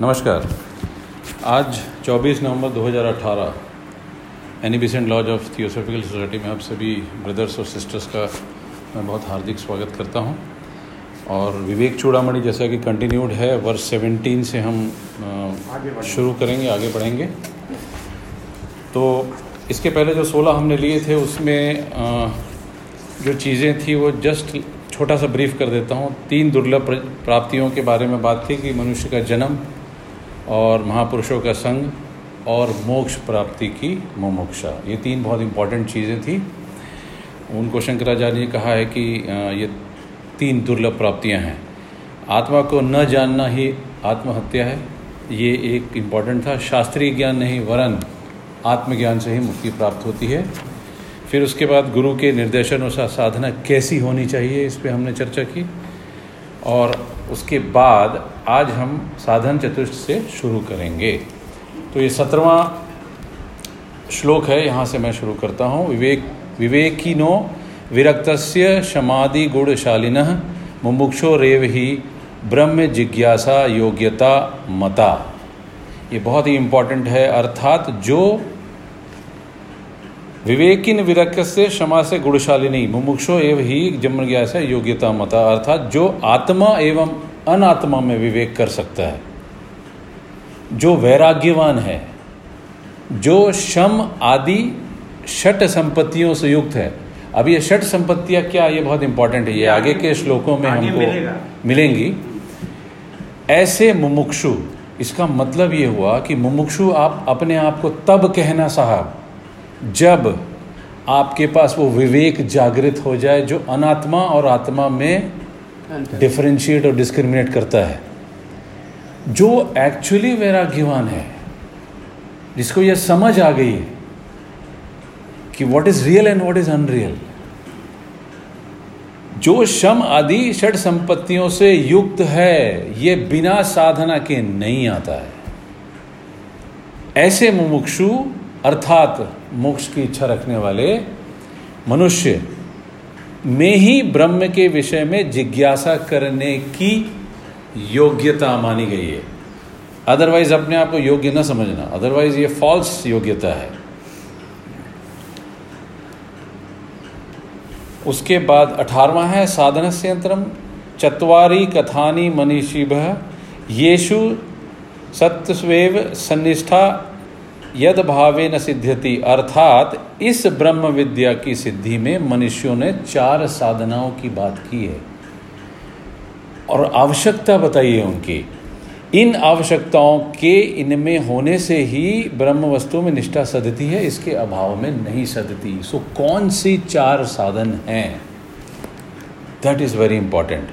नमस्कार। आज 24 नवंबर 2018 Annie Besant lodge of theosophical society में आप सभी ब्रदर्स और सिस्टर्स का मैं बहुत हार्दिक स्वागत करता हूँ। और विवेक चूड़ामणि जैसा कि कंटिन्यूड है, वर्ष 17 से हम शुरू करेंगे, आगे बढ़ेंगे। तो इसके पहले जो 16 हमने लिए थे, उसमें जो चीज़ें थी, वो जस्ट छोटा सा ब्रीफ कर देता हूँ। तीन दुर्लभ प्राप्तियों के बारे में बात थी कि मनुष्य का जन्म और महापुरुषों का संग और मोक्ष प्राप्ति की मुमुक्षा। ये तीन बहुत इंपॉर्टेंट चीज़ें थी। उनको शंकराचार्य ने कहा है कि ये तीन दुर्लभ प्राप्तियाँ हैं। आत्मा को न जानना ही आत्महत्या है। ये एक इंपॉर्टेंट था। शास्त्रीय ज्ञान नहीं, वरन आत्मज्ञान से ही मुक्ति प्राप्त होती है। फिर उसके बाद गुरु के निर्देशानुसार साधना कैसी होनी चाहिए, इस पर हमने चर्चा की। और उसके बाद आज हम साधन चतुष्ट से शुरू करेंगे। तो ये सत्रहवां श्लोक है, यहाँ से मैं शुरू करता हूँ। विवेक, विवेकिनो विरक्त शमादि गुणशालिन मुमुक्षो रेव ही ब्रह्म जिज्ञासा योग्यता मता। ये बहुत ही इम्पोर्टेंट है, अर्थात जो विवेकिन विरक्त से क्षमा से गुणशालिनी, मुमुक्षो एव ही जन्म ज्ञासा योग्यता मता, अर्थात जो आत्मा एवं अनात्मा में विवेक कर सकता है। जो वैराग्यवान है जो शम आदि षट संपत्तियों से युक्त है। अब ये षट संपत्तियाँ क्या ये बहुत इंपॉर्टेंट है। ये आगे के श्लोकों में हमको मिलेंगी। ऐसे मुमुक्षु इसका मतलब ये हुआ कि मुमुक्षु आप अपने आप को तब कहना साहब जब आपके पास वो विवेक जागृत हो जाए जो अनात्मा और आत्मा में डिफरेंशिएट और डिस्क्रिमिनेट करता है। जो एक्चुअली वैराग्यवान है, जिसको यह समझ आ गई है कि what is real and what is unreal जो शम आदि षट संपत्तियों से युक्त है, ये बिना साधना के नहीं आता है। ऐसे मुमुक्षु, अर्थात मोक्ष की इच्छा रखने वाले मनुष्य में ही ब्रह्म के विषय में जिज्ञासा करने की योग्यता मानी गई है। अदरवाइज़ अपने आप को योग्य न समझना। अदरवाइज़ ये फॉल्स योग्यता है। उसके बाद अठारवा है साधन से यंत्रम चत्वारी कथानी मनीषिभ, येषु सत्स्वेव सन्निष्ठा यद भावे न सिद्ध्यति, अर्थात इस ब्रह्म विद्या की सिद्धि में मनुष्यों ने चार साधनाओं की बात की है। और आवश्यकता बताइए उनकी। इन आवश्यकताओं के इनमें होने से ही ब्रह्म वस्तु में निष्ठा सदती है, इसके अभाव में नहीं सदती सो कौन सी चार साधन हैं? दैट इज़ वेरी इंपॉर्टेंट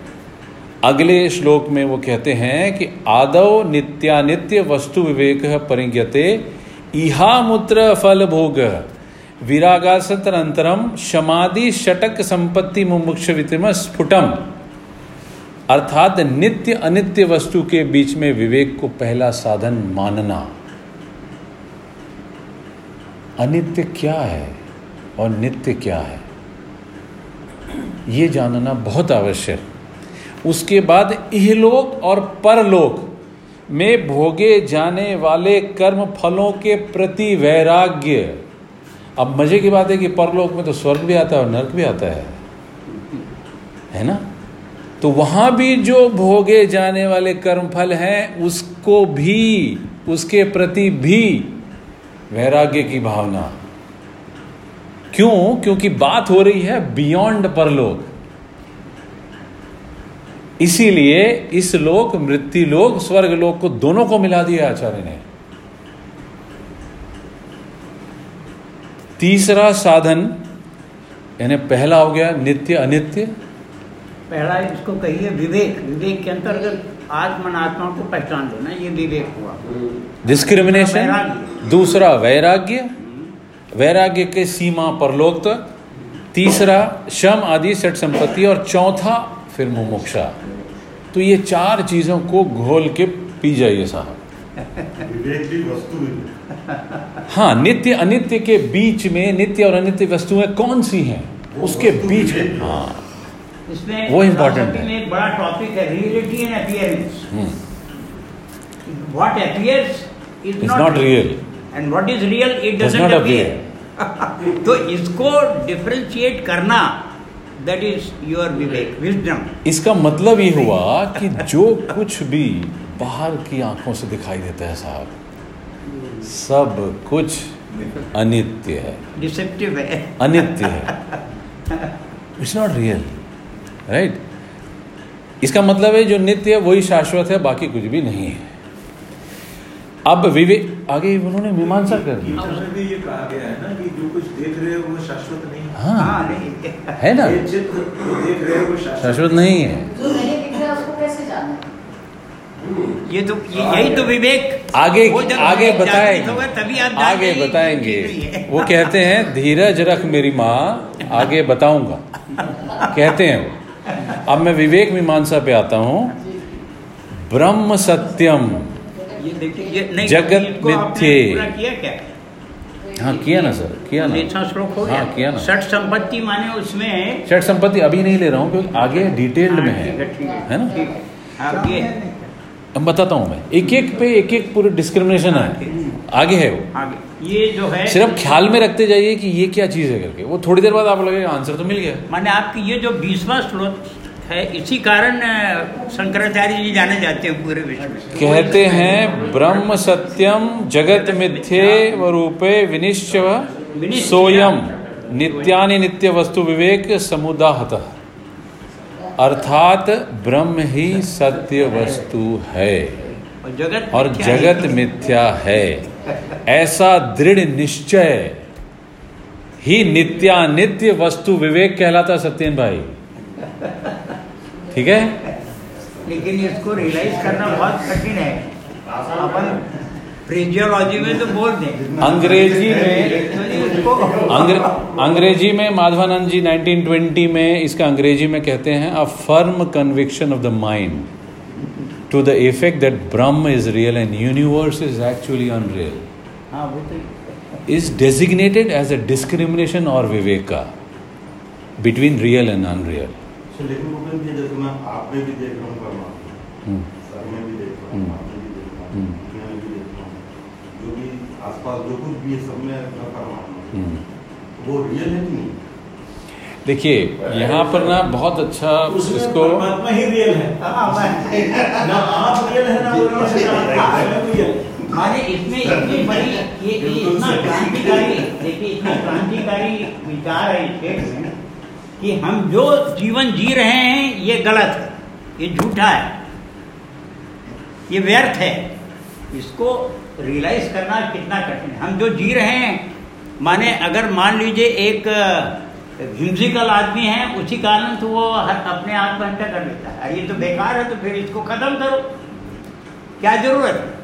अगले श्लोक में वो कहते हैं कि आदव नित्यानित्य वस्तु विवेक परिज्ञते इहामुत्र फल भोग विरागासतरंतरम शमादि षटक संपत्ति मुमुक्ष वितम स्फुटम। अर्थात नित्य अनित्य वस्तु के बीच में विवेक को पहला साधन मानना। अनित्य क्या है और नित्य क्या है? ये जानना बहुत आवश्यक। उसके बाद इहलोक और परलोक। में भोगे जाने वाले कर्म फलों के प्रति वैराग्य। अब मज़े की बात है कि परलोक में तो स्वर्ग भी आता है और नर्क भी आता है। है ना? तो वहाँ भी जो भोगे जाने वाले कर्म फल हैं, उसको भी, उसके प्रति भी वैराग्य की भावना। क्यों? क्योंकि बात हो रही है बियॉन्ड परलोक। इसीलिए इस लोक मृत्यु लोक स्वर्ग लोक को दोनों को मिला दिया आचार्य ने। तीसरा साधन यानी पहला हो गया नित्य अनित्य। पहला इसको कहिए विवेक। विवेक के अंतर्गत आत्मन आत्मा को पहचान लेना ये विवेक हुआ। डिस्क्रिमिनेशन दूसरा वैराग्य। वैराग्य के सीमा परलोक तक तीसरा शम आदि सठ संपत्ति और चौथा फिर मुमुक्षा तो ये चार चीज़ों को घोल के पी जाइए साहब। हाँ। नित्य अनित्य के बीच में नित्य और अनित्य वस्तुएँ कौन सी हैं? उसके बीच में। हाँ। इसमें वो philosophy है। में एक बड़ा टॉपिक है reality and appearance what appears is It's not, not real. and what is real it Does doesn't not appear. तो इसको डिफरेंशिएट करना that is your vivek wisdom इसका मतलब ये हुआ कि जो कुछ भी बाहर की आँखों से दिखाई देता है साहब सब कुछ अनित्य है। डिसेप्टिव है। अनित्य है। इट्स नॉट रियल राइट इसका मतलब है जो नित्य है वही शाश्वत है बाकी कुछ भी नहीं है। अब विवेक आगे उन्होंने मीमांसा कर दी। गीता में भी ये कहा गया है ना कि जो कुछ देख रहे हो वो शाश्वत नहीं हाँ। हाँ। नहीं। है ना? ये चित्र जो देख रहे हो शाश्वत नहीं है। जो नहीं दिख रहा उसको कैसे जाना? ये तो ये, यही तो विवेक। आगे आगे बताएँगे। तभी आप आगे बताएँगे। वो कहते हैं धीरज रख मेरी माँ आगे बताऊँगा। कहते हैं वो। अब मैं विवेक मीमांसा पे आता हूँ। ब्रह्म सत्यम। ये देखिए ये नहीं जगत आपने किया क्या? हाँ किया ना सर किया ना। श्लोक हो गया। हाँ किया ना। षट संपत्ति माने उसमें षट संपत्ति अभी नहीं ले रहा हूँ क्योंकि आगे डिटेल्ड में हाँ, है है। ना? ठीक है। अब बताता हूँ मैं। एक एक पे एक एक पूरे डिस्क्रिमिनेशन है आगे। है वो। आगे। ये जो है सिर्फ़ ख्याल में रखते जाइए कि ये क्या चीज़ है करके। वो थोड़ी देर बाद आप लगेगा आंसर तो मिल गया। माने आपकी ये जो बीसवा श्लोक है। इसी कारण शंकराचार्य जी जाने जाते हैं पूरे विश्व में। कहते हैं ब्रह्म सत्यम जगत मिथ्ये व रूपे विनिश्चय। सोयम नित्यानि नित्य वस्तु विवेक समुदाहत। अर्थात ब्रह्म ही सत्य वस्तु है। और जगत और मिथ्या है। जगत मिथ्या है। ऐसा दृढ़ निश्चय ही नित्यानित्य वस्तु विवेक कहलाता सत्यन भाई। ठीक है? लेकिन इसको रियलाइज़ करना बहुत कठिन है। अपन फ्रिजियोलॉजी में तो बोल दें। अंग्रेज़ी में अंग्रे, अंग्रेज़ी में माधवानंद जी 1920 में इसका अंग्रेज़ी में कहते हैं a firm conviction of the mind to the effect that Brahma is real and universe is actually unreal हाँ वो तो is designated as a discrimination or viveka between तो लेकिन जैसे मैं आप में भी देख रहा हूँ परमात्मा। Hmm. सर में भी देख रहा हम्म। हूँ आप में भी देख रहा हूँ हम्म। भी देख रहा हूँ। जो भी आसपास जो कुछ भी है सब में अपना. वो रियल है कि नहीं? देखिए यहाँ पर ना बहुत अच्छा इसको ही रियल है। हाँ, ना आप रियल है ना वो रियल माने इसमें इतनी बड़ी ये ये इतना क्रांतिकारी देखिए इतना क्रांतिकारी विचार है इस क्षेत्र में कि हम जो जीवन जी रहे हैं ये गलत है ये झूठा है ये व्यर्थ है। इसको रियलाइज़ करना कितना कठिन है। हम जो जी रहे हैं माने अगर मान लीजिए एक हिम्सिकल आदमी है उसी कारण तो वो हर- अपने आत्महत्या कर लेता है। ये तो बेकार है तो फिर इसको खत्म करो। क्या ज़रूरत है?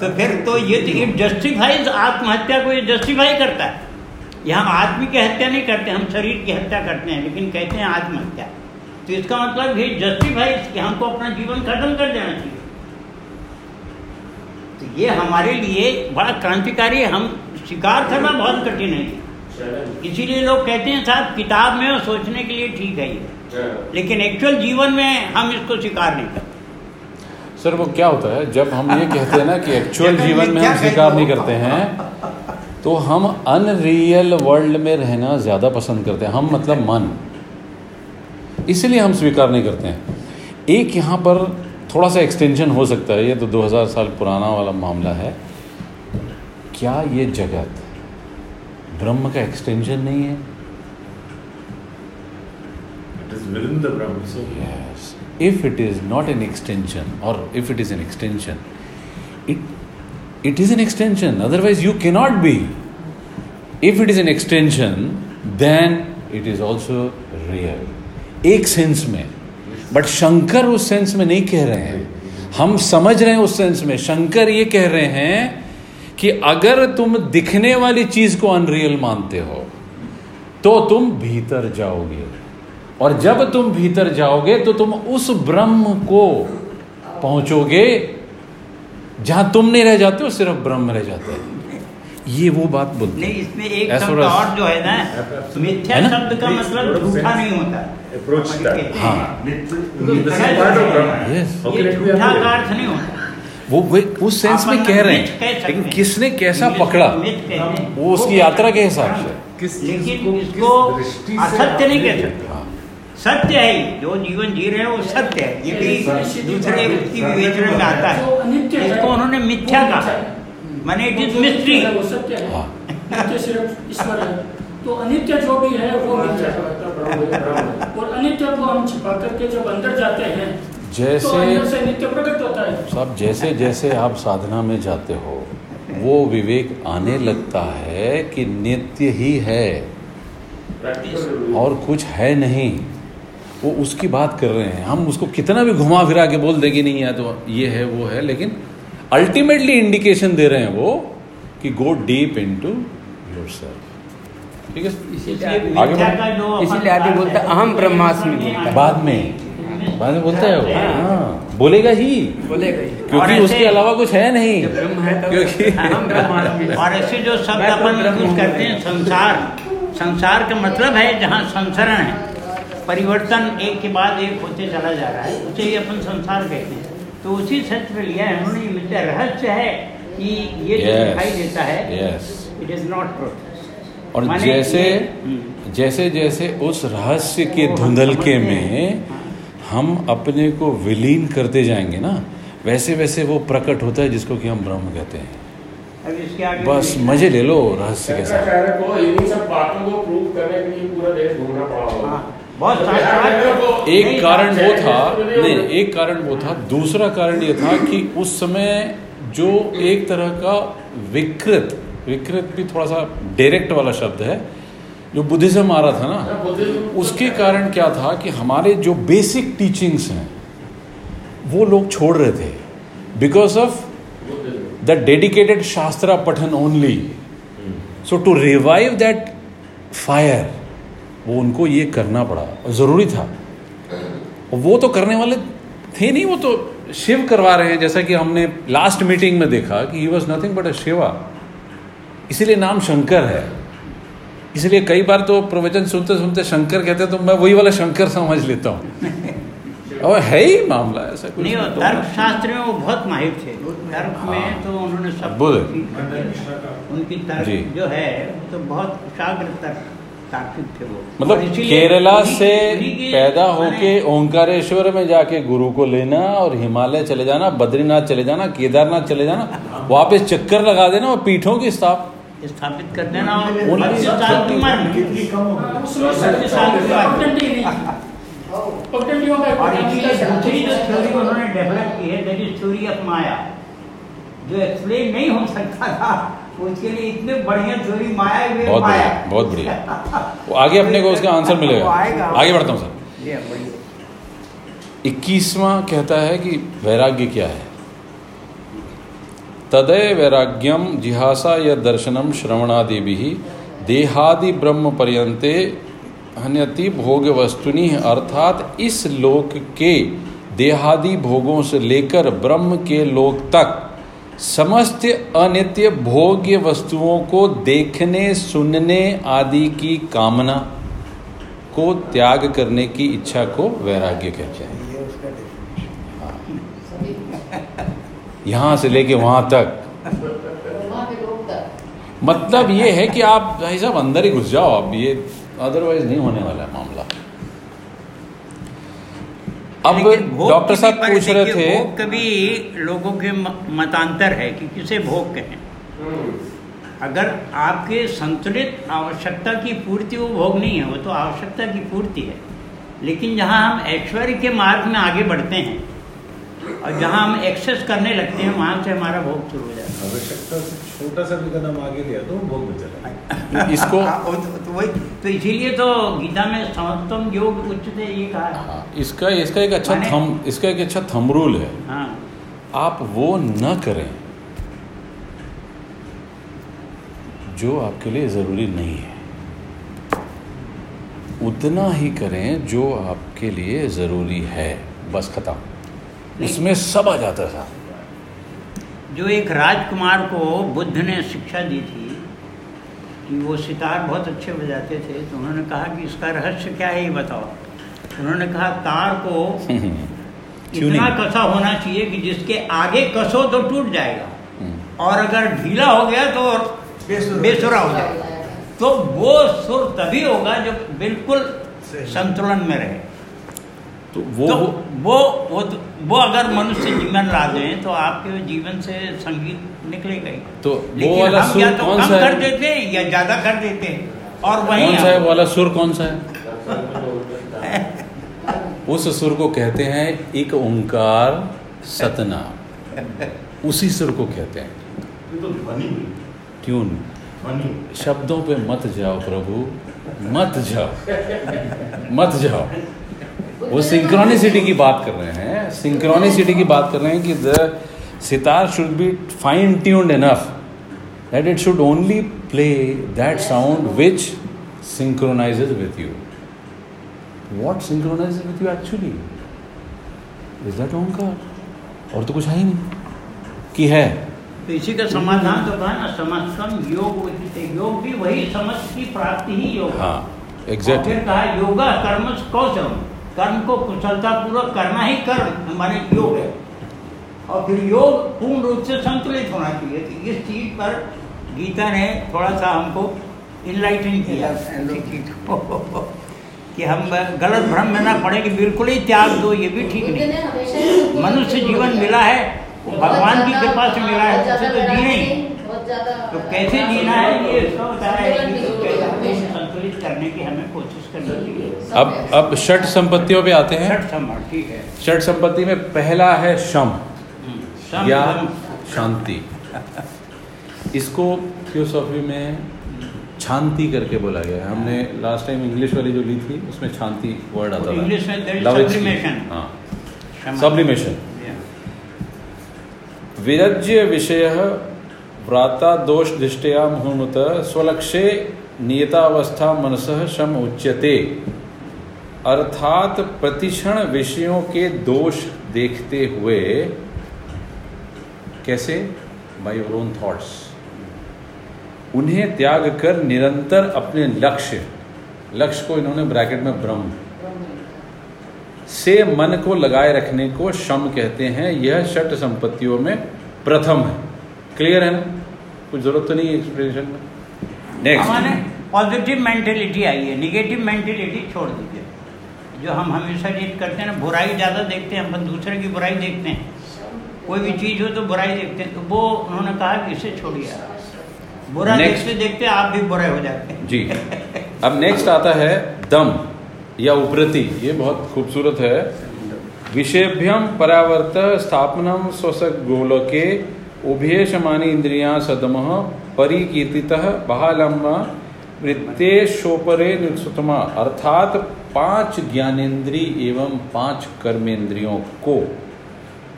तो फिर तो ये तो इट जस्टिफाइज आत्महत्या को ये जस्टिफाई करता है। यहाँ आदमी की हत्या नहीं करते हम शरीर की हत्या करते हैं लेकिन कहते हैं आत्महत्या। तो इसका मतलब ये जस्टिफाइज कि हमको अपना जीवन खत्म कर देना चाहिए। तो ये हमारे लिए बड़ा क्रांतिकारी हम स्वीकार करना बहुत कठिन है। इसीलिए लोग कहते हैं साहब किताब में और सोचने के लिए ठीक है ये। लेकिन एक्चुअल जीवन में हम इसको स्वीकार नहीं करते। सर वो क्या होता है जब हम ये कहते हैं ना कि एक्चुअल जीवन में हम स्वीकार नहीं करते हैं तो हम अनरियल वर्ल्ड में रहना ज़्यादा पसंद करते हैं। हम मतलब मन। इसलिए हम स्वीकार नहीं करते हैं। एक यहाँ पर थोड़ा सा एक्सटेंशन हो सकता है। ये तो 2000 साल पुराना वाला मामला है। क्या ये जगत ब्रह्म का एक्सटेंशन नहीं है? If it is not an extension और if it is an extension if it is an extension. Otherwise, you cannot be. If it is an extension, then it is also real. एक sense में but Shankar उस sense में नहीं कह रहे हैं हम समझ रहे हैं उस सेंस में शंकर ये कह रहे हैं कि अगर तुम दिखने वाली चीज़ को अनरियल मानते हो तो तुम भीतर जाओगे और जब तुम भीतर जाओगे तो तुम उस ब्रह्म को पहुंचोगे जहाँ तुम नहीं रह जाते हो सिर्फ़ ब्रह्म रह जाता है। ये वो बात बोलते नहीं इसमें एक शब्द और जो है ना मिथ्या शब्द का मतलब झूठा नहीं होता। Approach that. हाँ। Is खैर part of है। Yes. होता। वो वे उस सेंस में कह रहे हैं लेकिन किसने कैसा पकड़ा। वो उसकी यात्रा के हिसाब से। किस चीज़ लेकिन को इसको असत्य नहीं कह सकते। सत्य है जो जीवन जी रहे हैं वो सत्य है। ये भी दूसरे की विवेचना में आता है। इसको उन्होंने मिथ्या कहा। माने इट इज़ मिस्ट्री वो सत्य। नित्य सिर्फ़ ईश्वर तो अनित्य जो भी है वो मिथ्या और अनित्य को हम छिपा करके जब अंदर जाते हैं जैसे- तो नित्य प्रकट होता है। सब जैसे जैसे आप साधना में जाते हो वो विवेक आने लगता है कि नित्य ही है। और कुछ है नहीं। वो उसकी बात कर रहे हैं। हम उसको कितना भी घुमा फिरा के बोल देंगे नहीं है तो ये है वो है लेकिन अल्टीमेटली इंडिकेशन दे रहे हैं वो कि go deep into yourself ठीक है? इसलिए आगे बोलता अहम ब्रह्मास्मि बोलता बाद में। बाद में बोलता है वो। हाँ। बोलेगा ही। बोलेगा ही। क्योंकि उसके अलावा कुछ है नहीं। ब्रह्म है तब क्योंकि अहम और ऐसे जो शब्द तो अपन यूज़ करते हैं संसार। संसार का मतलब है जहाँ संसरण है। परिवर्तन एक के बाद एक होते चला जा रहा है उसे ही अपन संसार कहते हैं। तो उसी सत्य पे लिया है उन्होंने ये मिथ्या रहस्य है कि ये Yes. दिखाई देता है इट इज़ नॉट ट्रूथ और जैसे। जैसे जैसे उस रहस्य के धुंधलके में हाँ। हम अपने को विलीन करते जाएँगे ना वैसे वैसे वो प्रकट होता है जिसको कि हम ब्रह्म कहते हैं। अब इसके आगे बस मज़े ले लो रहस्य के साथ। तो एक कारण वो था। नहीं एक कारण वो था। दूसरा कारण ये था कि उस समय जो एक तरह का विकृत विकृत भी थोड़ा सा डायरेक्ट वाला शब्द है जो बुद्धिज्म आ रहा था ना उसके कारण क्या था कि हमारे जो बेसिक टीचिंग्स हैं वो लोग छोड़ रहे थे। Because of the dedicated shastra pathan only so to revive that fire वो उनको ये करना पड़ा। और ज़रूरी था। और वो तो करने वाले थे नहीं वो तो शिव करवा रहे हैं। जैसा कि हमने लास्ट मीटिंग में देखा कि he was nothing but a Shiva इसीलिए नाम शंकर है। इसलिए कई बार तो प्रवचन सुनते सुनते शंकर कहते हैं तो मैं वही वाला शंकर समझ लेता हूँ। और है ही मामला ऐसा कुछ नहीं तो- तर्क शास्त्र में वो बहुत माहिर थे। तर्क में तो उन्होंने सब है। उनकी तर्क जो। है तो बहुत कुशाग्र तर्क तार्किक थे वो। मतलब केरला से पैदा होके ओंकारेश्वर में जाके गुरु को लेना और हिमालय चले जाना बद्रीनाथ चले जाना केदारनाथ चले जाना वापस चक्कर लगा देना और पीठों की स्थाप स्थापित कर देना और हो है। जो एक्सप्लेन नहीं हो सकता था। लिए इतने बढ़िया माया बहुत माया। बढ़िया बहुत बढ़िया। वो आगे अपने को उसका आंसर मिलेगा। आगे बढ़ता हूँ सर इक्कीसवां कहता है कि वैराग्य क्या है? तदय वैराग्यम जिहासा या दर्शनम श्रवणादि भी देहादि ब्रह्म पर्यंते हन्यति भोग वस्तुनि अर्थात इस लोक के देहादि भोगों से लेकर ब्रह्म के लोक तक समस्त अनित्य भोग्य वस्तुओं को देखने सुनने आदि की कामना को त्याग करने की इच्छा को वैराग्य कहते हैं। यहाँ से लेके वहाँ तक। वहाँ के लोग तक। मतलब ये है कि आप भाई साहब अंदर ही घुस जाओ अब ये अदरवाइज़ नहीं होने वाला है मामला। अब डॉक्टर साहब पूछ रहे थे भोग कभी लोगों के मतांतर है कि किसे भोग कहें। अगर आपके संतुलित आवश्यकता की पूर्ति वो भोग नहीं है वो तो आवश्यकता की पूर्ति है। लेकिन जहाँ हम ऐश्वर्य के मार्ग में आगे बढ़ते हैं और जहाँ हम एक्सेस करने लगते हैं वहाँ से हमारा भोग शुरू हो जाता है। आवश्यकता से छोटा सा भी कदम आगे लिया तो भोग में चला इसको हाँ, तो वही। तो इसीलिए तो गीता में समस्तम योग उच्चते ये कहा है। हाँ, इसका इसका एक अच्छा थम इसका एक अच्छा थम रूल है। हाँ। आप वो न करें जो आपके लिए ज़रूरी नहीं है। उतना ही करें जो आपके लिए ज़रूरी है। बस खत्म। उसमें सब आ जाता था जो एक राजकुमार को बुद्ध ने शिक्षा दी थी कि वो सितार बहुत अच्छे बजाते थे तो उन्होंने कहा कि इसका रहस्य क्या है ये बताओ। उन्होंने कहा तार को इतना कसा होना चाहिए कि जिसके आगे कसो तो टूट जाएगा। और अगर ढीला हो गया तो बेसुरा हो जाएगा। तो वो सुर तभी होगा जब बिल्कुल संतुलन में रहे। तो वो तो वो- वो वो तो- वो अगर मनुष्य जीवन ला दें तो आपके जीवन से संगीत निकलेगा ही तो वो वाला सुर तो कौन सा कर देते हैं या ज़्यादा कर देते। हैं और वहीं कौन सा है? वाला सुर कौन सा है? उस सुर को कहते हैं एक ओंकार सतनाम। उसी सुर को कहते हैं। तो ध्वनि ट्यून शब्दों पे मत जाओ प्रभु मत जाओ मत जाओ। वो सिंक्रोनिसिटी की बात कर रहे हैं सिंक्रोनिसिटी की बात कर रहे हैं कि sitar should be fine tuned enough that it should only play that sound which synchronizes with you what synchronize with you actually is that Omkar और तो कुछ है ही नहीं कि है तो इसी का समाधान तो कहा ना समस्तम योग योग भी वही समझ की प्राप्ति ही योग हाँ। एग्जैक्टली फिर कहा योगा कर्म कौशल कर्म को कुशलता पूर्वक करना ही कर्म हमारे योग है। और फिर योग पूर्ण रूप से संतुलित होना चाहिए तो इस चीज़ पर गीता ने थोड़ा सा हमको इनलाइटन किया। को हम गलत भ्रम में ना पड़े कि बिल्कुल ही त्याग दो ये भी ठीक नहीं। मनुष्य जीवन मिला है वो भगवान की कृपा से मिला है उसे तो जीना ही। तो कैसे जीना है ये। संतुलित करने की हमें कोशिश करनी चाहिए। अब अब षट संपत्तियों पे आते हैं। संभल ठीक है। षट संपत्ति में पहला है शम या शांति। इसको थियोसॉफी में शांति करके बोला गया है। हमने लास्ट टाइम इंग्लिश वाली जो ली थी उसमें शांति वर्ड आता था। Sublimation. हाँ। सब्लिमेशन विरज्य विषय व्राता दोष दृष्टया मुहुर्मुत स्वलक्ष्ये नियतावस्था मनस शम उच्यते। अर्थात प्रतिक्षण विषयों के दोष देखते हुए कैसे? बाय योर ओन थॉट्स उन्हें त्याग कर निरंतर अपने लक्ष्य लक्ष्य को इन्होंने ब्रैकेट में ब्रह्म से मन को लगाए रखने को शम कहते हैं। यह षट संपत्तियों में प्रथम है। क्लियर है ना? कुछ ज़रूरत तो नहीं है एक्सप्लेनेशन में? नेक्स्ट पॉजिटिव मेंटेलिटी आई है। निगेटिव मेंटेलिटी छोड़ दीजिए। जो हम हमेशा जिद करते हैं ना, बुराई ज़्यादा देखते हैं हम दूसरे की बुराई देखते हैं। कोई भी चीज़ हो तो बुराई देखते हैं। तो वो उन्होंने कहा कि इसे छोड़िए बुरा Next. देखते देखते आप भी बुरे हो जाते हैं। जी। अब नेक्स्ट आता है दम या उपरति। ये बहुत खूबसूरत है। विषेभ्यम परावर्त स्थापनम स्वसक गोलके उभय शमानी इंद्रिया सदम परिकीर्तित बहालम वृत्तेशोपरे निसुतमा अर्थात पाँच ज्ञानेन्द्रिय एवं पाँच कर्मेंद्रियों को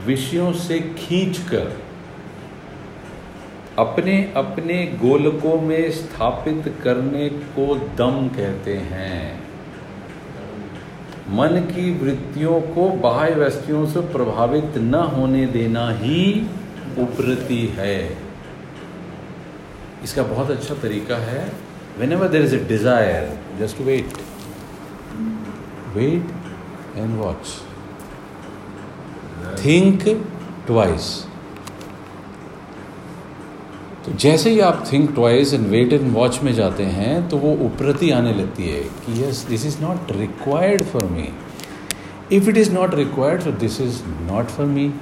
विषयों से खींचकर अपने अपने गोलकों में स्थापित करने को दम कहते हैं। मन की वृत्तियों को बाह्य वस्तुओं से प्रभावित न होने देना ही उपरती है। इसका बहुत अच्छा तरीका है। Whenever there is a desire just wait wait and watch think twice तो जैसे ही आप think twice and wait and watch में जाते हैं तो वो उपरती आने लगती है कि yes this is not required for me if it is not required so this is not for me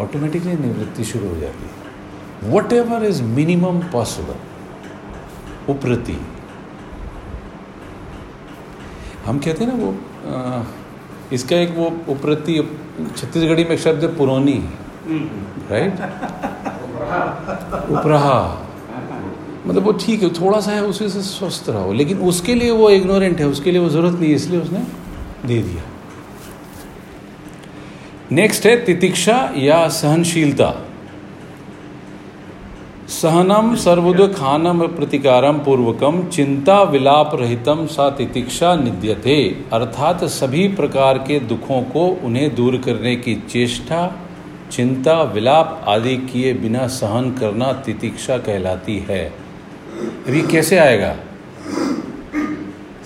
automatically निवृत्ति शुरू हो जाती है. Whatever is minimum possible uparati. हम कहते हैं ना वो आ, इसका एक वो उपरती, छत्तीसगढ़ी में शब्द है पुरोनी। राइट उपरा मतलब वो ठीक है, थोड़ा सा है, उसी से स्वस्थ रहो। लेकिन उसके लिए वो इग्नोरेंट है, उसके लिए वो ज़रूरत नहीं है, इसलिए उसने दे दिया। नेक्स्ट है, तितिक्षा या सहनशीलता। सहनम सर्वद खानम प्रतिकारम पूर्वकम चिंता विलाप रहितम सा तितिक्षा निद्यते अर्थात सभी प्रकार के दुखों को उन्हें दूर करने की चेष्टा, चिंता, विलाप आदि किए बिना सहन करना तितिक्षा कहलाती है। अभी कैसे आएगा?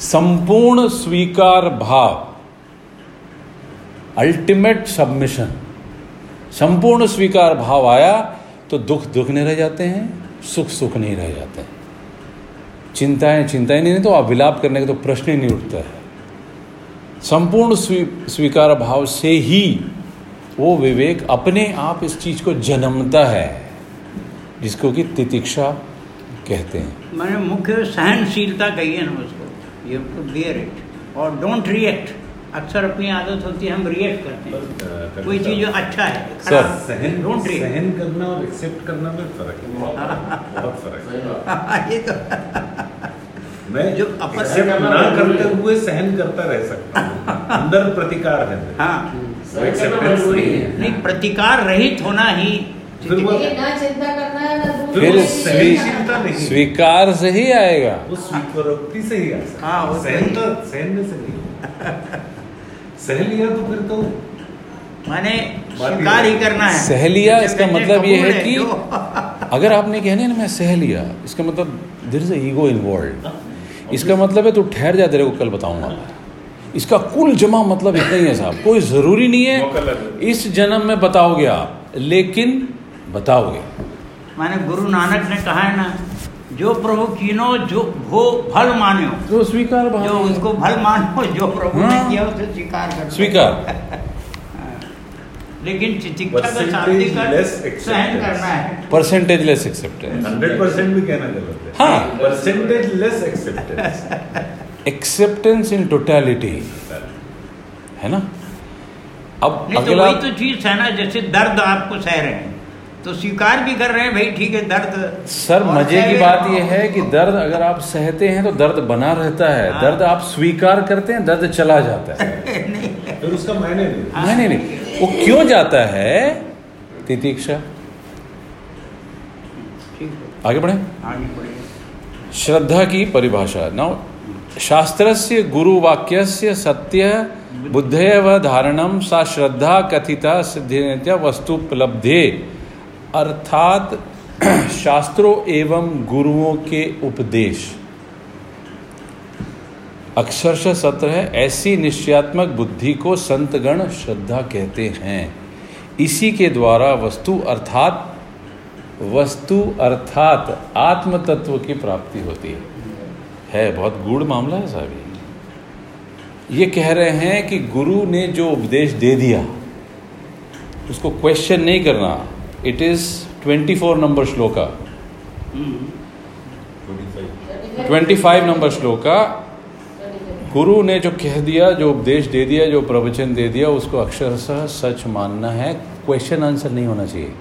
संपूर्ण स्वीकार भाव अल्टीमेट सबमिशन संपूर्ण स्वीकार भाव आया तो दुख दुख नहीं रह जाते हैं, सुख सुख नहीं रह जाते हैं। चिंताएँ चिंताएँ नहीं तो अभिलाप करने का तो प्रश्न ही नहीं उठता है। संपूर्ण स्वी, स्वीकार भाव से ही वो विवेक अपने आप इस चीज़ को जन्मता है, जिसको कि तितिक्षा कहते हैं। मैंने मुख्य सहनशीलता कही है ना उसको। यू टू बियर इट और डोंट रिएक्ट अक्सर अपनी आदत होती है हम रिएक्ट करते हैं। कोई चीज़ जो अच्छा है सर, सहन डोंट सहन करना और एक्सेप्ट करना में फ़र्क है। बहुत फ़र्क है। ये तो मैं जो अपन- एक्सेप्ट ना करते हुए सहन करता रह सकता हूँ। अंदर प्रतिकार है हाँ। नहीं है। नहीं प्रतिकार रहित होना ही फिर है स्वीकार से ही आएगा। वो स्वीकारोक्ति से ही आ सकता हाँ, वो तो सहन ही। तो सहन में से नहीं। सह लिया तो फिर तो माने स्वीकार ही करना है। सह लिया, इसका मतलब ये है कि- अगर आपने कहने ना मैं सह लिया इसका मतलब देर इज़ ईगो इन्वॉल्व इसका मतलब है तू ठहर जा तेरे को कल बताऊँगा। इसका कुल जमा मतलब इतना ही है साहब। कोई ज़रूरी नहीं है। इस जन्म में बताओगे आप लेकिन बताओगे। माने गुरु नानक ने कहा है ना जो प्रभु कीनो जो वो फल मान्यो। तो स्वीकार भाव जो उसको फल मानो जो प्रभु हाँ। ने हाँ। किया उसे स्वीकार कर स्वीकार। लेकिन चिकित्सा का Percentage शाब्दिक सहन करना है। Percentage less acceptance hundred percent भी कहना गलत है। हाँ। Percentage less acceptance acceptance in totality है ना? अब नहीं तो अगला वही तो चीज़ है ना जैसे दर्द आपको सह रहे हैं। तो स्वीकार भी कर रहे हैं भाई ठीक है दर्द सर मज़े की बात यह है कि दर्द अगर आप सहते हैं तो दर्द बना रहता है। हाँ। दर्द आप स्वीकार करते हैं दर्द चला जाता है। फिर उसका मायने नहीं। नहीं नहीं नहीं। वो क्यों जाता है? तितीक्षा। आगे बढ़े। आगे बढ़िए श्रद्धा की परिभाषा। नाउ शास्त्रस्य गुरुवाक्यस्य सत्य बुद्धेव धारणम सा श्रद्धा कथिता सिद्धिनित्य वस्तुपलब्धे। अर्थात शास्त्रों एवं गुरुओं के उपदेश। अक्षरश सत्र है, ऐसी निश्चयात्मक बुद्धि को संतगण श्रद्धा कहते हैं। इसी के द्वारा वस्तु अर्थात वस्तु अर्थात आत्म तत्व की प्राप्ति होती है। है, बहुत गूढ़ मामला है साहब ये। ये कह रहे हैं कि गुरु ने जो उपदेश दे दिया, उसको क्वेश्चन नहीं करना। It is 24 number shloka 25 number shloka गुरु ने जो कह दिया जो उपदेश दे दिया जो प्रवचन दे दिया उसको अक्षरशः सच मानना है क्वेश्चन आंसर नहीं होना चाहिए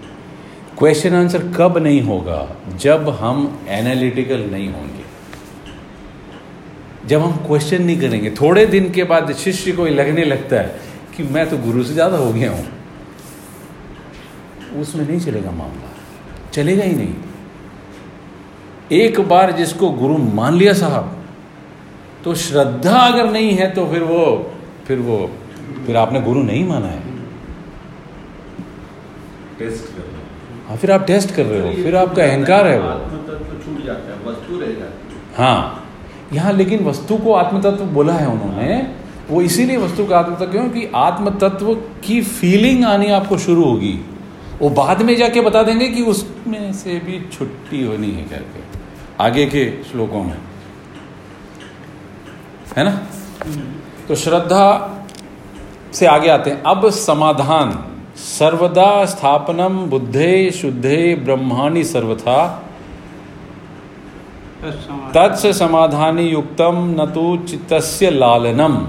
क्वेश्चन आंसर कब नहीं होगा जब हम एनालिटिकल नहीं होंगे जब हम क्वेश्चन नहीं करेंगे थोड़े दिन के बाद शिष्य को लगने लगता है कि मैं तो गुरु से ज़्यादा हो गया हूँ उसमें नहीं चलेगा मामला। चलेगा ही नहीं। एक बार जिसको गुरु मान लिया साहब तो श्रद्धा अगर नहीं है तो फिर वो फिर वो फिर आपने गुरु नहीं माना है। टेस्ट करना हाँ फिर आप टेस्ट कर रहे हो फिर आपका अहंकार है वो। छूट जाता है वस्तु रह जाती हाँ। यहाँ लेकिन वस्तु को आत्मतत्व बोला है उन्होंने वो इसीलिए वस्तु का आत्मतत्व क्योंकि आत्मतत्व की फीलिंग आनी आपको शुरू होगी। वो बाद में जाके बता देंगे कि उसमें से भी छुट्टी होनी है करके। आगे के श्लोकों में। है ना? तो श्रद्धा से आगे आते हैं। अब समाधान। सर्वदा स्थापनम बुद्धे शुद्धे ब्रह्माणी सर्वथा। तत्स समाधानी युक्तम न तो चित्तस्य लालनम।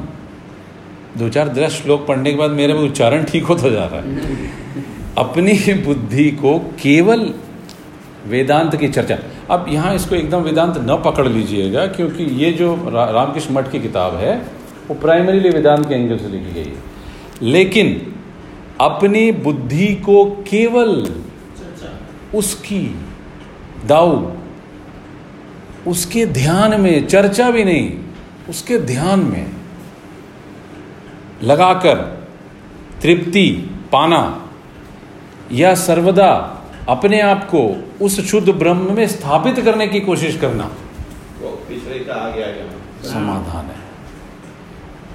दो चार दस श्लोक पढ़ने के बाद मेरे में उच्चारण ठीक होता जा रहा है। अपनी बुद्धि को केवल वेदांत की चर्चा। अब यहाँ इसको एकदम वेदांत न पकड़ लीजिएगा क्योंकि ये जो रा, रामकृष्ण मठ की किताब है वो प्राइमरीली वेदांत के एंगल से लिखी गई है। लेकिन अपनी बुद्धि को केवल उसकी दाऊ उसके ध्यान में चर्चा भी नहीं उसके ध्यान में लगाकर तृप्ति पाना या सर्वदा अपने आप को उस शुद्ध ब्रह्म में स्थापित करने की कोशिश करना। वो पिछले का आगे आ गया समाधान है।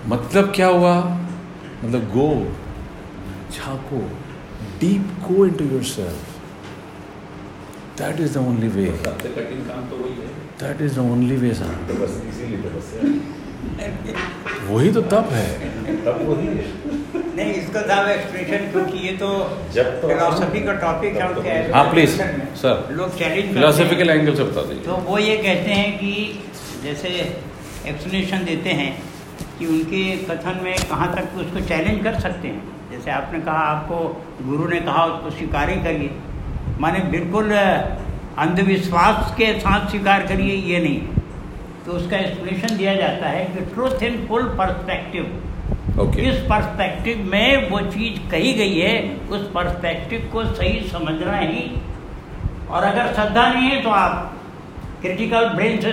मतलब क्या हुआ? मतलब go झाको deep go into yourself that is the only way सबसे कठिन काम तो वही है। That is the only way sir तो बस इसीलिए तो बस वही तो तप है। तब वही है। नहीं इसका साहब एक्सप्रेशन क्योंकि ये तो जब तो फिलोसफी का टॉपिक है उनके हाँ प्लीज़ सर लोग चैलेंज फिलोसफिकल एंगल से बता दीजिए। तो वो ये कहते हैं कि जैसे एक्सप्लेनेशन देते हैं कि उनके कथन में कहाँ तक उसको चैलेंज कर सकते हैं। जैसे आपने कहा आपको गुरु ने कहा उसको स्वीकार ही करिए। माने बिल्कुल अंधविश्वास के साथ स्वीकार करिए ये नहीं। तो उसका एक्सप्लेनेशन दिया जाता है कि truth in full perspective okay इस पर्सपेक्टिव में वो चीज़ कही गई है, उस पर्सपेक्टिव को सही समझना ही। और अगर श्रद्धा नहीं है तो आप क्रिटिकल ब्रेन से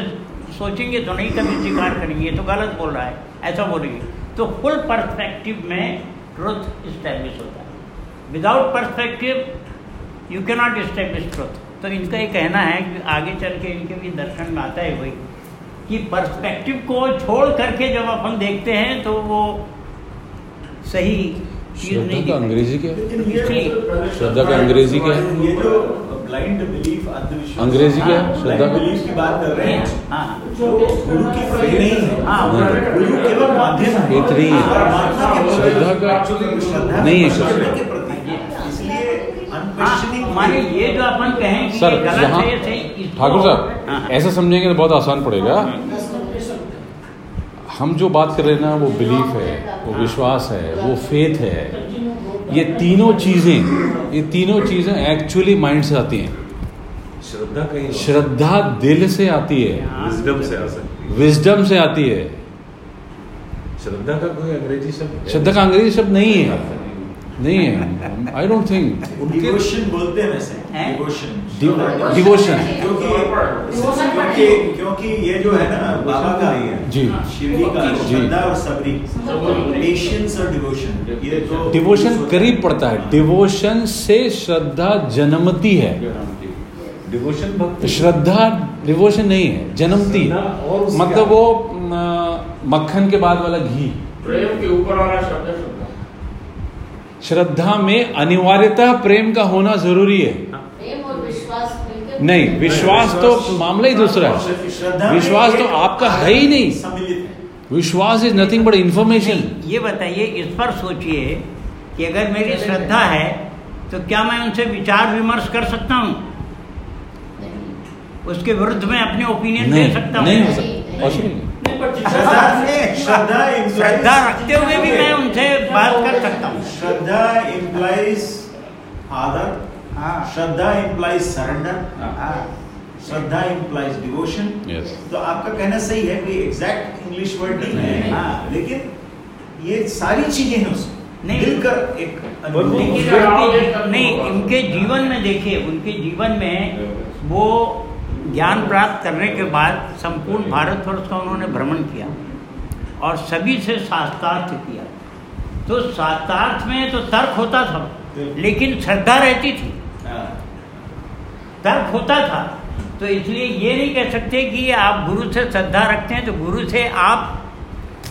सोचेंगे तो नहीं कभी स्वीकार करेंगे। तो गलत बोल रहा है। ऐसा बोलेंगे तो फुल पर्सपेक्टिव में ट्रुथ इस्टेब्लिश होता है। Without perspective you cannot establish truth तो इनका ये कहना है कि आगे चल के इनके भी दर्शन में आता है वही कि पर्सपेक्टिव को छोड़ करके जब अपन देखते हैं तो वो सही चीज़ श्रद्धा नहीं का। अंग्रेज़ी क्या श्रद्धा का अंग्रेज़ी क्या है ये जो ब्लाइंड बिलीफ अंधविश्वास। अंग्रेज़ी क्या है श्रद्धा बिलीफ की। बात कर रहे हैं। हाँ। जो गुरु की प्रति नहीं है। हाँ गुरु केवल माध्यम है। इतनी है। श्रद्धा का नहीं है श्रद्धा। के प्रति इसलिए हाँ, माने ये जो अपन कहें कि सर यहाँ है ठाकुर हाँ, साहब हाँ। ऐसा समझेंगे तो बहुत आसान पड़ेगा। हम जो बात कर रहे हैं ना वो बिलीफ है वो विश्वास है वो फेथ है। ये तीनों चीज़ें ये तीनों चीज़ें एक्चुअली माइंड से आती हैं। श्रद्धा कहीं श्रद्धा दिल से आती है। विजडम से आ सकती है। विजडम से आती है। श्रद्धा का कोई अंग्रेज़ी शब्द श्रद्धा का अंग्रेज़ी शब्द नहीं है। नहीं है आई डोंट थिंक उनके डिवोशन बोलते हैं? वैसे डिवोशन डिवोशन क्योंकि क्योंकि क्योंकि ये जो है ना बाबा का ही है। जी। का जी। श्रद्धा और सबरी। पेशेंस और डिवोशन ये दो डिवोशन करीब पड़ता है। डिवोशन से श्रद्धा जन्मती है। डिवोशन भक्ति। श्रद्धा डिवोशन नहीं है जन्मती मतलब वो मक्खन के बाद वाला घी। प्रेम के ऊपर वाला शब्द है श्रद्धा में अनिवार्यता प्रेम का होना ज़रूरी है। प्रेम और विश्वास मिलकर नहीं विश्वास तो मामला ही दूसरा है। विश्वास तो आपका है ही नहीं। विश्वास इज़ नथिंग बट इंफॉर्मेशन ये बताइए इस पर सोचिए कि अगर मेरी श्रद्धा है तो क्या मैं उनसे विचार विमर्श कर सकता हूँ? उसके विरुद्ध में अपने ओपिनियन दे नहीं सकता हूँ? पर श्रद्धा श्रद्धा रखते हुए भी मैं उनसे बात कर सकता हूँ। श्रद्धा implies आदर हाँ। श्रद्धा implies सरेंडर हाँ। श्रद्धा implies डिवोशन तो आपका कहना सही है कोई एग्जैक्ट इंग्लिश वर्ड नहीं है। हाँ। लेकिन ये सारी चीज़ें हैं उसमें। नहीं। मिलकर एक नहीं। उनके जीवन में देखिए उनके जीवन में वो ज्ञान प्राप्त करने के बाद संपूर्ण भारतवर्ष का उन्होंने भ्रमण किया और सभी से शास्त्रार्थ किया। तो शास्त्रार्थ में तो तर्क होता था लेकिन श्रद्धा रहती थी। हाँ। तर्क होता था। तो इसलिए ये नहीं कह सकते कि आप गुरु से श्रद्धा रखते हैं तो गुरु से आप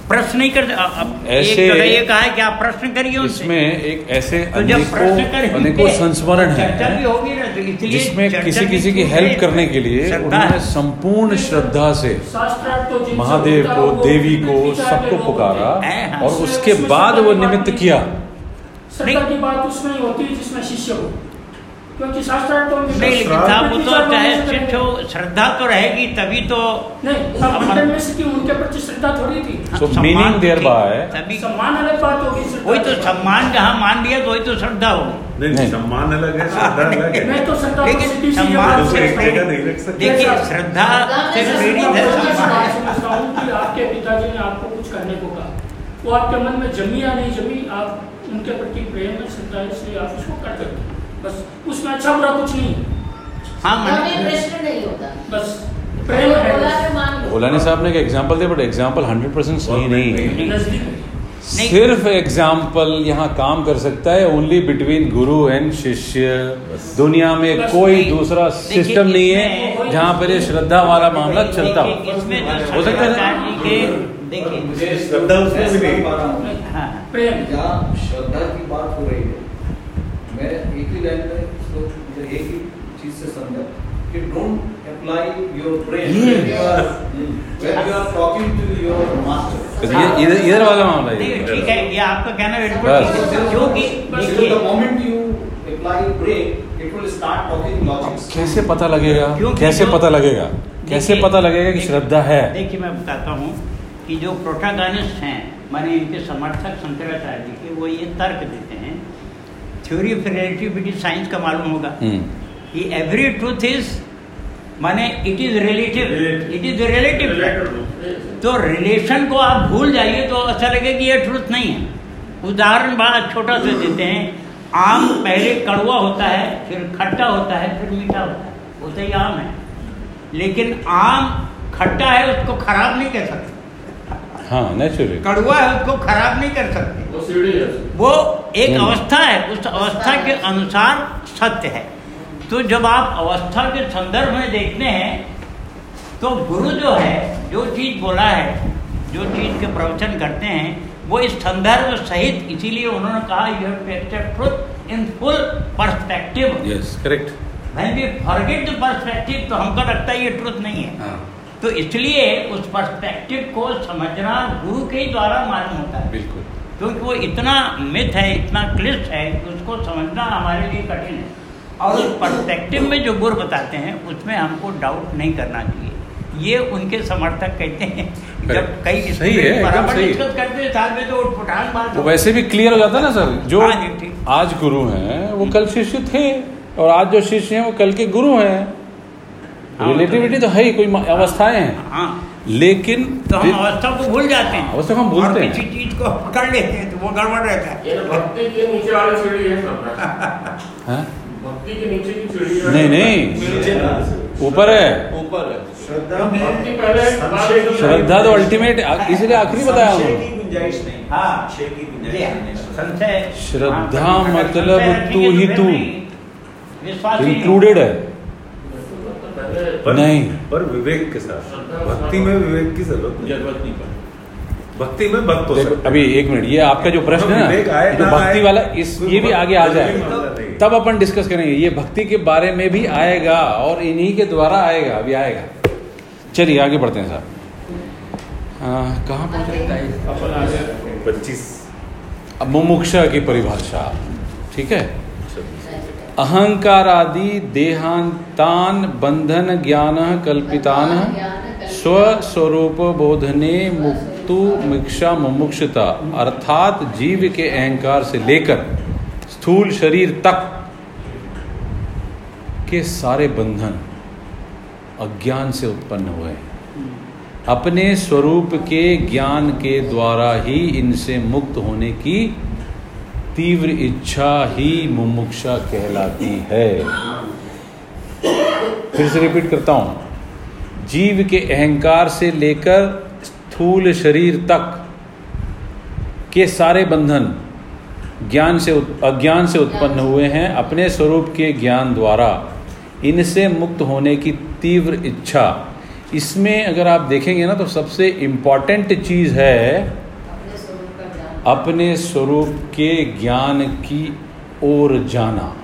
प्रश्न नहीं करते अ- अब एक ऐसे- ये कहा है कि आप प्रश्न करिए इसमें एक ऐसे तो अनेकों अनेकों संस्मरण है। होगी ना तो इसलिए जिसमें किसी किसी की हेल्प करने के लिए उन्होंने संपूर्ण श्रद्धा से तो महादेव को देवी को सबको पुकारा हैं, हाँ। और उसके बाद वो निमित्त किया। श्रद्धा की बात उसमें होती है जिसमें शिष्य हो। क्योंकि शास्त्रार्थ तो नहीं लेकिन साहब वो तो चाहे हो श्रद्धा तो रहेगी तभी तो नहीं सब मंडल में से कि उनके प्रति श्रद्धा थोड़ी थी। So सम्मान meaning की- तभी सम्मान अलग बात होगी वही तो सम्मान जहाँ मान लिया तो वही तो श्रद्धा होगी। नहीं नहीं। सम्मान अलग है श्रद्धा अलग है। मैं तो श्रद्धा लेकिन सी ये सम्मान से हूँ। रख सकते। देखिए श्रद्धा से प्रेरित है सम्मान। बात समझता हूँ कि आपके पिताजी ने आपको कुछ करने को कहा? वो आपके मन में जमी या नहीं जमी आप उनके प्रति प्रेम है श्रद्धा है इसलिए आप उसको कर देते हैं। बस उसमें अच्छा बुरा कुछ नहीं। हाँ प्रश्न नहीं होता। बस प्रेम है। के भोलानी साहब ने एक एग्ज़ाम्पल दिया बट एग्ज़ाम्पल हंड्रेड परसेंट सही नहीं है। सिर्फ़ एग्ज़ाम्पल यहाँ काम कर सकता है ओनली बिटवीन गुरु एंड शिष्य। दुनिया में कोई दूसरा सिस्टम नहीं है जहाँ पर ये श्रद्धा वाला मामला चलता हो। हो सकता है? शंकराचार्य जी के श्रद्धा उसमें भी नहीं। हाँ प्रेम जहाँ श्रद्धा की बात हो रही है तो मुझे एक ही चीज़ से समझा कि डोंट अप्लाई योर ब्रेन ये- when you are when you are talking to your master. तो ये इधर इधर वाला मामला है। ठीक है ये आपका कहना बिल्कुल ठीक है। क्योंकि the moment you apply brain, it will start talking logics. कैसे पता लगेगा? कैसे पता लगेगा? कैसे पता लगेगा कि श्रद्धा है? देखिए मैं बताता हूँ कि जो प्रोटागनिस्ट हैं माने इनके समर्थक शंकराचार्य जी के वो ये तर्क देते हैं थ्योरी ऑफ़ रिलेटिविटी साइंस का मालूम होगा कि एवरी ट्रूथ इज़ माने it is relative it is relative तो रिलेशन को आप भूल जाइए तो अच्छा लगे कि ये ट्रूथ नहीं है। उदाहरण बड़ा छोटा सा देते हैं। आम पहले कड़वा होता है फिर खट्टा होता है फिर मीठा होता है। होता ही आम है। लेकिन आम खट्टा है उसको खराब नहीं कह सकते। हाँ नेचुरली कड़वा है उसको खराब नहीं कर सकते। वो सीढ़ी है। वो एक। अवस्था है उस अवस्था के अनुसार सत्य है। तो जब आप अवस्था के संदर्भ में देखते हैं तो गुरु जो है जो चीज़ बोला है जो चीज़ के प्रवचन करते हैं वो इस संदर्भ सहित इसीलिए उन्होंने कहा you have to accept truth in full perspective yes correct when we forget the perspective तो हमको लगता है ये ट्रुथ नहीं है। तो इसलिए उस पर्सपेक्टिव को समझना गुरु के ही द्वारा मालूम होता है। बिल्कुल। क्योंकि वो इतना मिथ है इतना क्लिष्ट है उसको समझना हमारे लिए कठिन है। और उस पर्सपेक्टिव में जो गुरु बताते हैं उसमें हमको डाउट नहीं करना चाहिए। ये उनके समर्थक कहते हैं। जब कई सही है, बराबर डिस्कस करते हैं साथ में तो उठपटांग बात हो। वैसे भी क्लियर हो जाता है ना सर? जो हाँ आज गुरु हैं वो कल शिष्य थे और आज जो शिष्य हैं वो कल के गुरु हाँ, रिलेटिविटी तो है ही कोई अवस्थाएँ हैं। हाँ। लेकिन तो हम अवस्था को भूल जाते हैं। अवस्था को हम भूलते हैं। किसी चीज़ को पकड़ लेते हैं तो वो गड़बड़ रहता है। ये भक्ति के नीचे वाली सीढ़ी है सब। हैं? भक्ति के नीचे की सीढ़ी है। नहीं नहीं। ऊपर है। ऊपर है। श्रद्धा भक्ति पहले श्रद्धा तो अल्टीमेट इसलिए आखिरी बताया हूँ की गुंजाइश नहीं। हाँ संशय की गुंजाइश हाँ, नहीं। संशय। श्रद्धा हाँ, मतलब तू तो ही तू। ही नहीं इंक्लूडेड है। पर, नहीं। पर विवेक के साथ। भक्ति में विवेक की ज़रूरत नहीं। भक्ति में भक्त हो अभी एक मिनट ये आपका जो प्रश्न है ना जो भक्ति वाला इस ये भी आगे आ जाए। तब अपन डिस्कस करेंगे ये भक्ति के बारे में भी आएगा और इन्हीं के द्वारा आएगा अभी आएगा। चलिए आगे बढ़ते हैं साहब हाँ, कहाँ पहुँचे पच्चीस। अब मुमुक्षा की परिभाषा ठीक है? अहंकार आदि देहांतान बंधन ज्ञान कल्पितान स्वस्वरूप बोधने मुक्तु मिक्षा मुमुक्षता। अर्थात जीव के अहंकार से लेकर स्थूल शरीर तक के सारे बंधन अज्ञान से उत्पन्न हुए अपने स्वरूप के ज्ञान के द्वारा ही इनसे मुक्त होने की तीव्र इच्छा ही मुमुक्षा कहलाती है। फिर से रिपीट करता हूँ। जीव के अहंकार से लेकर स्थूल शरीर तक के सारे बंधन ज्ञान से अज्ञान से उत्पन्न हुए हैं अपने स्वरूप के ज्ञान द्वारा। इनसे मुक्त होने की तीव्र इच्छा। इसमें अगर आप देखेंगे ना तो सबसे इंपॉर्टेंट चीज़ है अपने स्वरूप का ज्ञान अपने स्वरूप के ज्ञान की ओर जाना।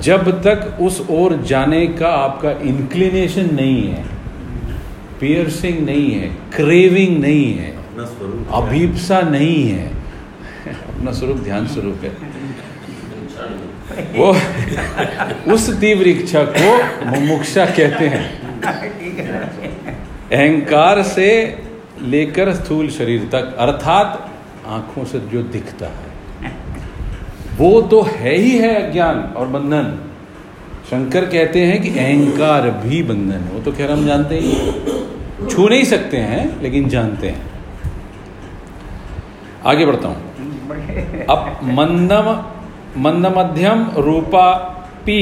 जब तक उस ओर जाने का आपका इंक्लिनेशन नहीं है पियर्सिंग नहीं है क्रेविंग नहीं है अपना स्वरूप अभीपसा नहीं है अपना स्वरूप ध्यान स्वरूप है। वो उस तीव्र इच्छा को मुमुक्षा कहते हैं। अहंकार से लेकर स्थूल शरीर तक अर्थात आँखों से जो दिखता है। वो तो है ही है अज्ञान और बंधन। शंकर कहते हैं कि अहंकार भी बंधन है। वो तो खैर हम जानते ही छू नहीं सकते हैं, लेकिन जानते हैं। आगे बढ़ता हूँ। अब मंदम मंद मध्यम रूपा पी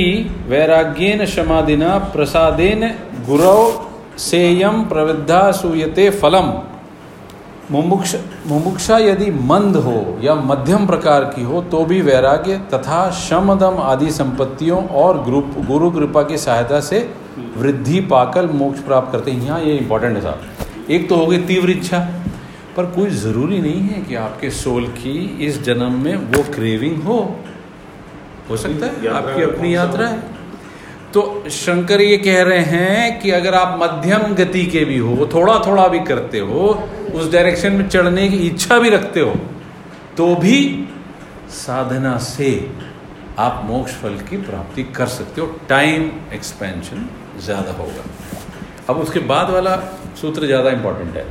वैराग्येन शमादिना प्रसादेन गुरव सेयम प्रवृद्धा सूयते फलम। मुमुक्ष मुमुक्षा यदि मंद हो या मध्यम प्रकार की हो तो भी वैराग्य तथा शमदम आदि संपत्तियों और ग्रुप गुरु कृपा की सहायता से वृद्धि पाकर मोक्ष प्राप्त करते हैं। यहाँ ये इंपॉर्टेंट है साहब। एक तो हो गई तीव्र इच्छा पर कोई ज़रूरी नहीं है कि आपके सोल की इस जन्म में वो क्रेविंग हो। हो सकता है आपकी अपनी यात्रा हो? तो शंकर ये कह रहे हैं कि अगर आप मध्यम गति के भी हो थोड़ा थोड़ा भी करते हो, उस डायरेक्शन में चढ़ने की इच्छा भी रखते हो तो भी साधना से आप मोक्ष फल की प्राप्ति कर सकते हो। टाइम एक्सपेंशन ज़्यादा होगा। अब उसके बाद वाला सूत्र ज़्यादा इंपॉर्टेंट है।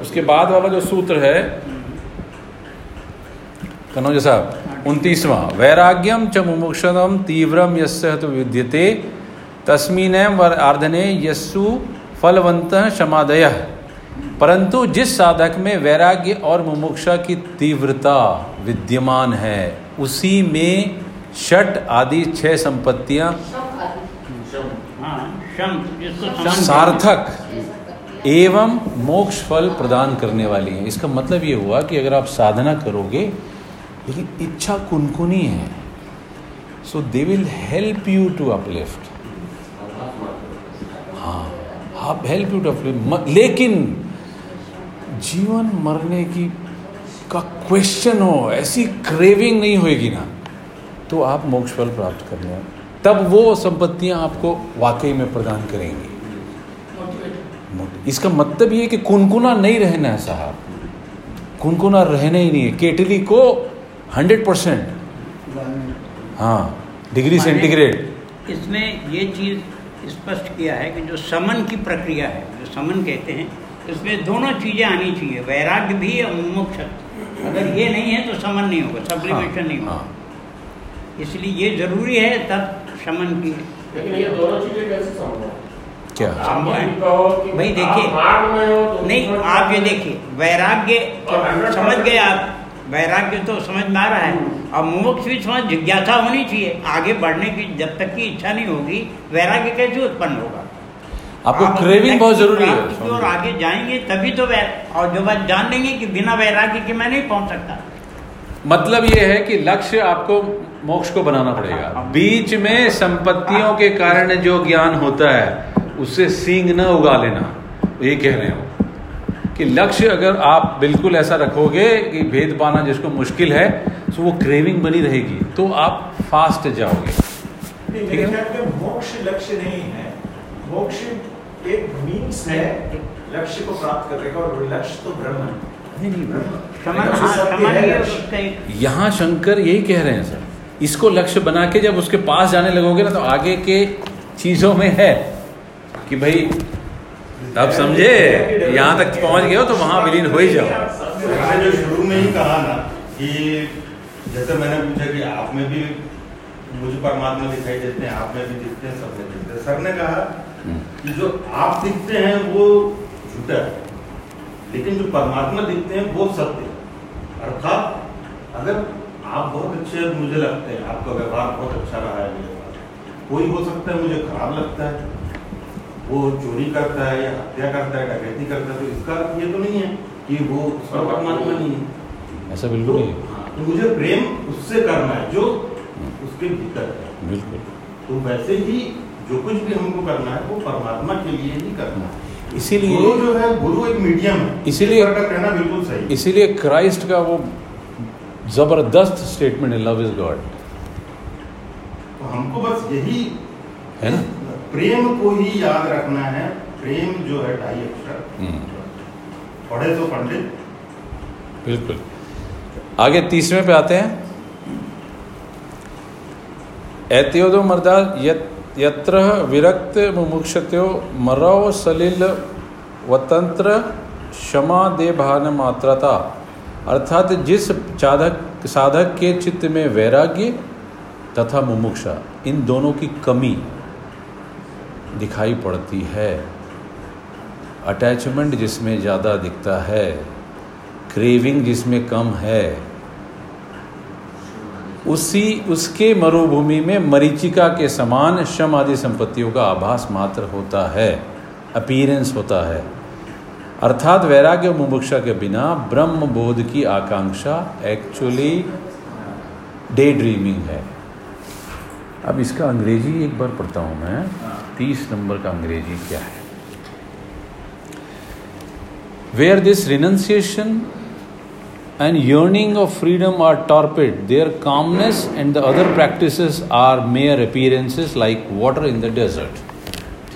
उसके बाद वाला जो सूत्र है कनौज साहब उनतीसवां वैराग्यम च मुमुक्षतम तीव्रम यस्य तो विद्यते तस्मीन आर्धने यस्सु फलवंत क्षमादय। परंतु जिस साधक में वैराग्य और मुमुक्षा की तीव्रता विद्यमान है, उसी में षट आदि छह संपत्तियाँ सार्थक एवं मोक्ष फल प्रदान करने वाली हैं। इसका मतलब ये हुआ कि अगर आप साधना करोगे लेकिन इच्छा कुनकुनी है। So they will help you to uplift हाँ आप हेल्प यू टू अपलिफ्ट लेकिन जीवन मरने की, का क्वेश्चन हो, ऐसी क्रेविंग नहीं होएगी ना। तो आप मोक्ष फल प्राप्त करने तब वो संपत्तियाँ आपको वाकई में प्रदान करेंगी। इसका मतलब ये है कि कुनकुना नहीं रहना है साहब। कुनकुना रहना ही नहीं है। केटली को हंड्रेड परसेंट। हाँ डिग्री सेंटीग्रेड। इसमें ये चीज़ स्पष्ट किया है कि जो समन की प्रक्रिया है जो समन कहते हैं इसमें दोनों चीज़ें आनी चाहिए वैराग्य भी और मुमुक्ष। अगर ये नहीं है तो समन नहीं होगा सब्लिमेशन नहीं होगा। हाँ। इसलिए ये ज़रूरी है तब समन की। लेकिन ये दोनों चीज़ें कैसे संभव क्या? भाई देखिए, हो तो नहीं आप ये देखिए वैराग्य समझ गए आप। वैराग्य तो समझ में आ रहा है। और मुमुक्ष भी समझ जिज्ञासा होनी चाहिए। आगे बढ़ने की जब तक की इच्छा नहीं होगी वैराग्य कैसे उत्पन्न होगा? आपको आप क्रेविंग बहुत ज़रूरी है आगे जाएँगे तभी तो वै और जो बात जान लेंगे कि बिना वैराग्य के मैं नहीं पहुँच सकता। मतलब ये है कि लक्ष्य आपको मोक्ष को बनाना पड़ेगा। बीच में संपत्तियों के कारण जो ज्ञान होता है उससे सींग न उगा लेना। ये कह रहे हो। कि लक्ष्य अगर आप बिल्कुल ऐसा रखोगे कि भेद पाना जिसको मुश्किल है तो वो क्रेविंग बनी रहेगी। तो आप फास्ट जाओगे। ख्याल में मोक्ष लक्ष्य नहीं है। मोक्ष एक मीन्स है लक्ष्य को प्राप्त करने का और लक्ष्य तो ब्रह्म है। हाँ है, यहाँ शंकर यही कह रहे हैं सर। इसको लक्ष्य बना के जब उसके पास जाने लगोगे ना तो आगे के चीज़ों में है कि भाई अब समझे यहाँ तक पहुँच गए हो तो वहाँ विलीन हो ही जाओ। मैंने जो शुरू में ही कहा ना कि जैसे मैंने पूछा कि आप में भी मुझे परमात्मा दिखाई देते हैं आप में भी दिखते हैं सब में दिखते हैं। सर ने कहा कि जो आप दिखते हैं वो झूठा है लेकिन जो परमात्मा दिखते हैं वो सत्य है। अर्थात अगर आप बहुत अच्छे मुझे लगते हैं आपका व्यवहार बहुत अच्छा रहा है मेरे कोई हो सकता है मुझे खराब लगता है? वो चोरी करता है या हत्या करता है डकैती करता है तो इसका अर्थ ये तो नहीं है कि वो उसका परमात्मा नहीं है। ऐसा बिल्कुल नहीं है। हाँ, तो मुझे प्रेम उससे करना है जो उसके भीतर है। बिल्कुल। तो वैसे ही जो कुछ भी हमको करना है वो परमात्मा के लिए ही करना है। इसीलिए गुरु जो है गुरु एक मीडियम है। इसीलिए- कहना बिल्कुल सही इसीलिए क्राइस्ट का वो ज़बरदस्त स्टेटमेंट है लव इज़ गॉड तो हमको बस यही है ना? प्रेम को ही याद रखना है। प्रेम जो है ढाई अक्षर। हम्म, पढ़े तो पंडित। बिल्कुल। आगे तीसरे पे आते हैं। एत्योदो मर्दा यत्र विरक्त मुमुक्षत्यो मरव सलिल वतंत्र क्षमा दे भान मात्रता। अर्थात जिस साधक साधक के चित्त में वैराग्य तथा मुमुक्षा इन दोनों की कमी। दिखाई पड़ती है। अटैचमेंट जिसमें ज़्यादा दिखता है। क्रेविंग जिसमें कम है। उसी, उसके मरुभूमि में मरीचिका के समान शम आदि संपत्तियों का आभास मात्र होता है। अपीरेंस होता है। अर्थात वैराग्य मुमुक्षा के बिना ब्रह्म बोध की आकांक्षा एक्चुअली डे ड्रीमिंग है। अब इसका अंग्रेज़ी एक बार पढ़ता हूँ मैं। तीस नंबर का अंग्रेज़ी क्या है? Where this renunciation and yearning of freedom are torpid there calmness and the other practice are mere appearances like water in the desert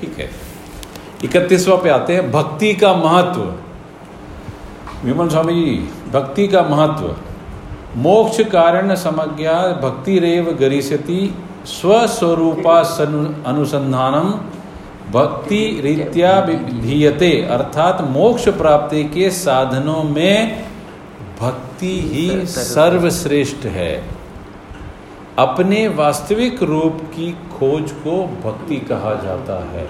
ठीक है। इकतीसवा पे आते हैं, भक्ति का महत्व। विमल स्वामी जी, भक्ति का महत्व। मोक्ष कारण समज्ञा, भक्ति रेव गरिष्यति स्वस्वरूपा अनुसंधानम भक्ति रीत्या विधीयते, अर्थात मोक्ष प्राप्ति के साधनों में भक्ति ही सर्वश्रेष्ठ है। अपने वास्तविक रूप की खोज को भक्ति कहा जाता है।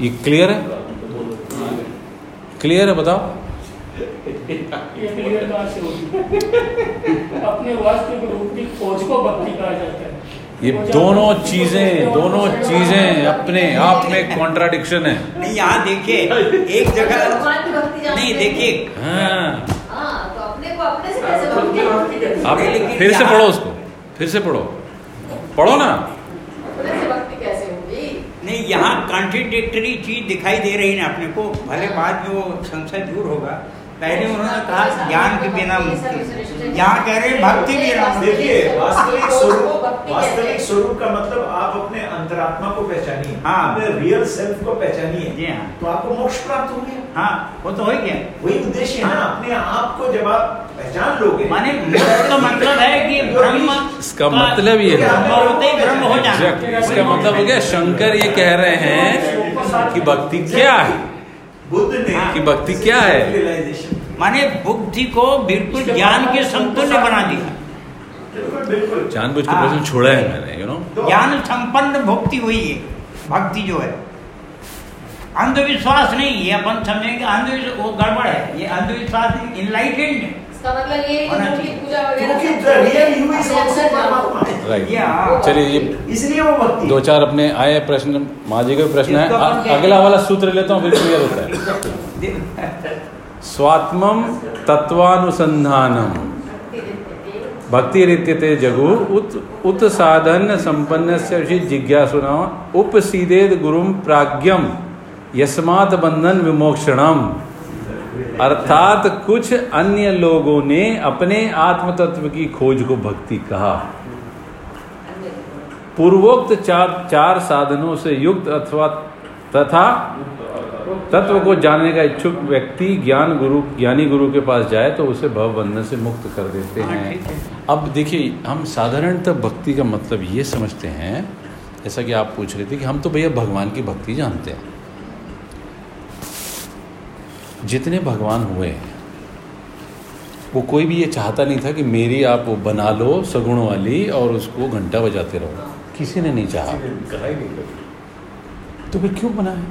ये क्लियर है? क्लियर है बताओ। अपने वास्तविक रूप की खोज को भक्ति कहा जाता है। ये दोनों चीज़ें दोनों चीज़ें अपने आप में कॉन्ट्राडिक्शन है। नहीं यहाँ देखिए एक जगह नहीं देखिए। हाँ। हाँ तो अपने को अपने से कैसे आप फिर से पढ़ो उसको फिर से पढ़ो। पढ़ो ना। अपने से भक्ति कैसे होगी? नहीं यहाँ कॉन्ट्रिडिक्टरी चीज़ दिखाई दे रही है ना अपने को भले बाद में वो संशय दूर होगा। पहले उन्होंने कहा ज्ञान के बिना मुक्ति यहाँ कह रहे हैं भक्ति बिना देखिए वास्तविक स्वरूप वास्तविक स्वरूप का मतलब आप अपने अंतरात्मा को पहचानिए। हाँ। अपने रियल सेल्फ को पहचानिए। जी हाँ। तो आपको मोक्ष प्राप्त हो गया हाँ वो तो हो गया। वही उद्देश्य है ना अपने आप को जब आप पहचान लोगे माने मोक्ष का मतलब है कि ब्रह्म इसका मतलब ये है। ब्रह्म होते ही ब्रह्म हो जाना। इसका मतलब हो गया शंकर ये कह रहे हैं कि भक्ति क्या है? बुद्ध ने कि भक्ति क्या है? माने बुद्धि को बिल्कुल ज्ञान के समतुल्य बना दिया। बिल्कुल बुझ जानबूझ के हाँ। प्रश्न छोड़ा है मैंने यू नो तो ज्ञान संपन्न भक्ति हुई है भक्ति जो है। अंधविश्वास नहीं ये अपन समझेंगे अंधविश्वास वो गड़बड़ है। ये अंधविश्वास इनलाइटेंड है। इसका मतलब ये कि। पूजा वगैरह चलिए ये इसलिए वो भक्ति दो चार अपने आए प्रश्न माँ जी का प्रश्न है। इसको अपन अगला वाला सूत्र लेता हूँ फिर क्लियर होता है। स्वात्मम तत्वानुसंधानम भक्ति हैं। रीत्यते जगु उत उत साधन संपन्न से जिज्ञासुना उपसीदेद गुरुम प्राज्ञम यस्मात बंधन विमोक्षणम। अर्थात कुछ अन्य लोगों ने अपने आत्म तत्व की खोज को भक्ति कहा। पूर्वोक्त चार चार साधनों से युक्त अथवा तथा तत्व को जानने का इच्छुक व्यक्ति ज्ञान गुरु ज्ञानी गुरु के पास जाए तो उसे भव बंधन से मुक्त कर देते हाँ, हैं। अब देखिए हम साधारणतः भक्ति का मतलब ये समझते हैं जैसा कि आप पूछ रहे थे कि हम तो भैया भगवान की भक्ति जानते हैं। जितने भगवान हुए हैं वो कोई भी ये चाहता नहीं था कि मेरी आप वो बना लो सगुण वाली और उसको घंटा बजाते रहो। किसी ने नहीं चाहा। तो फिर क्यों बनाया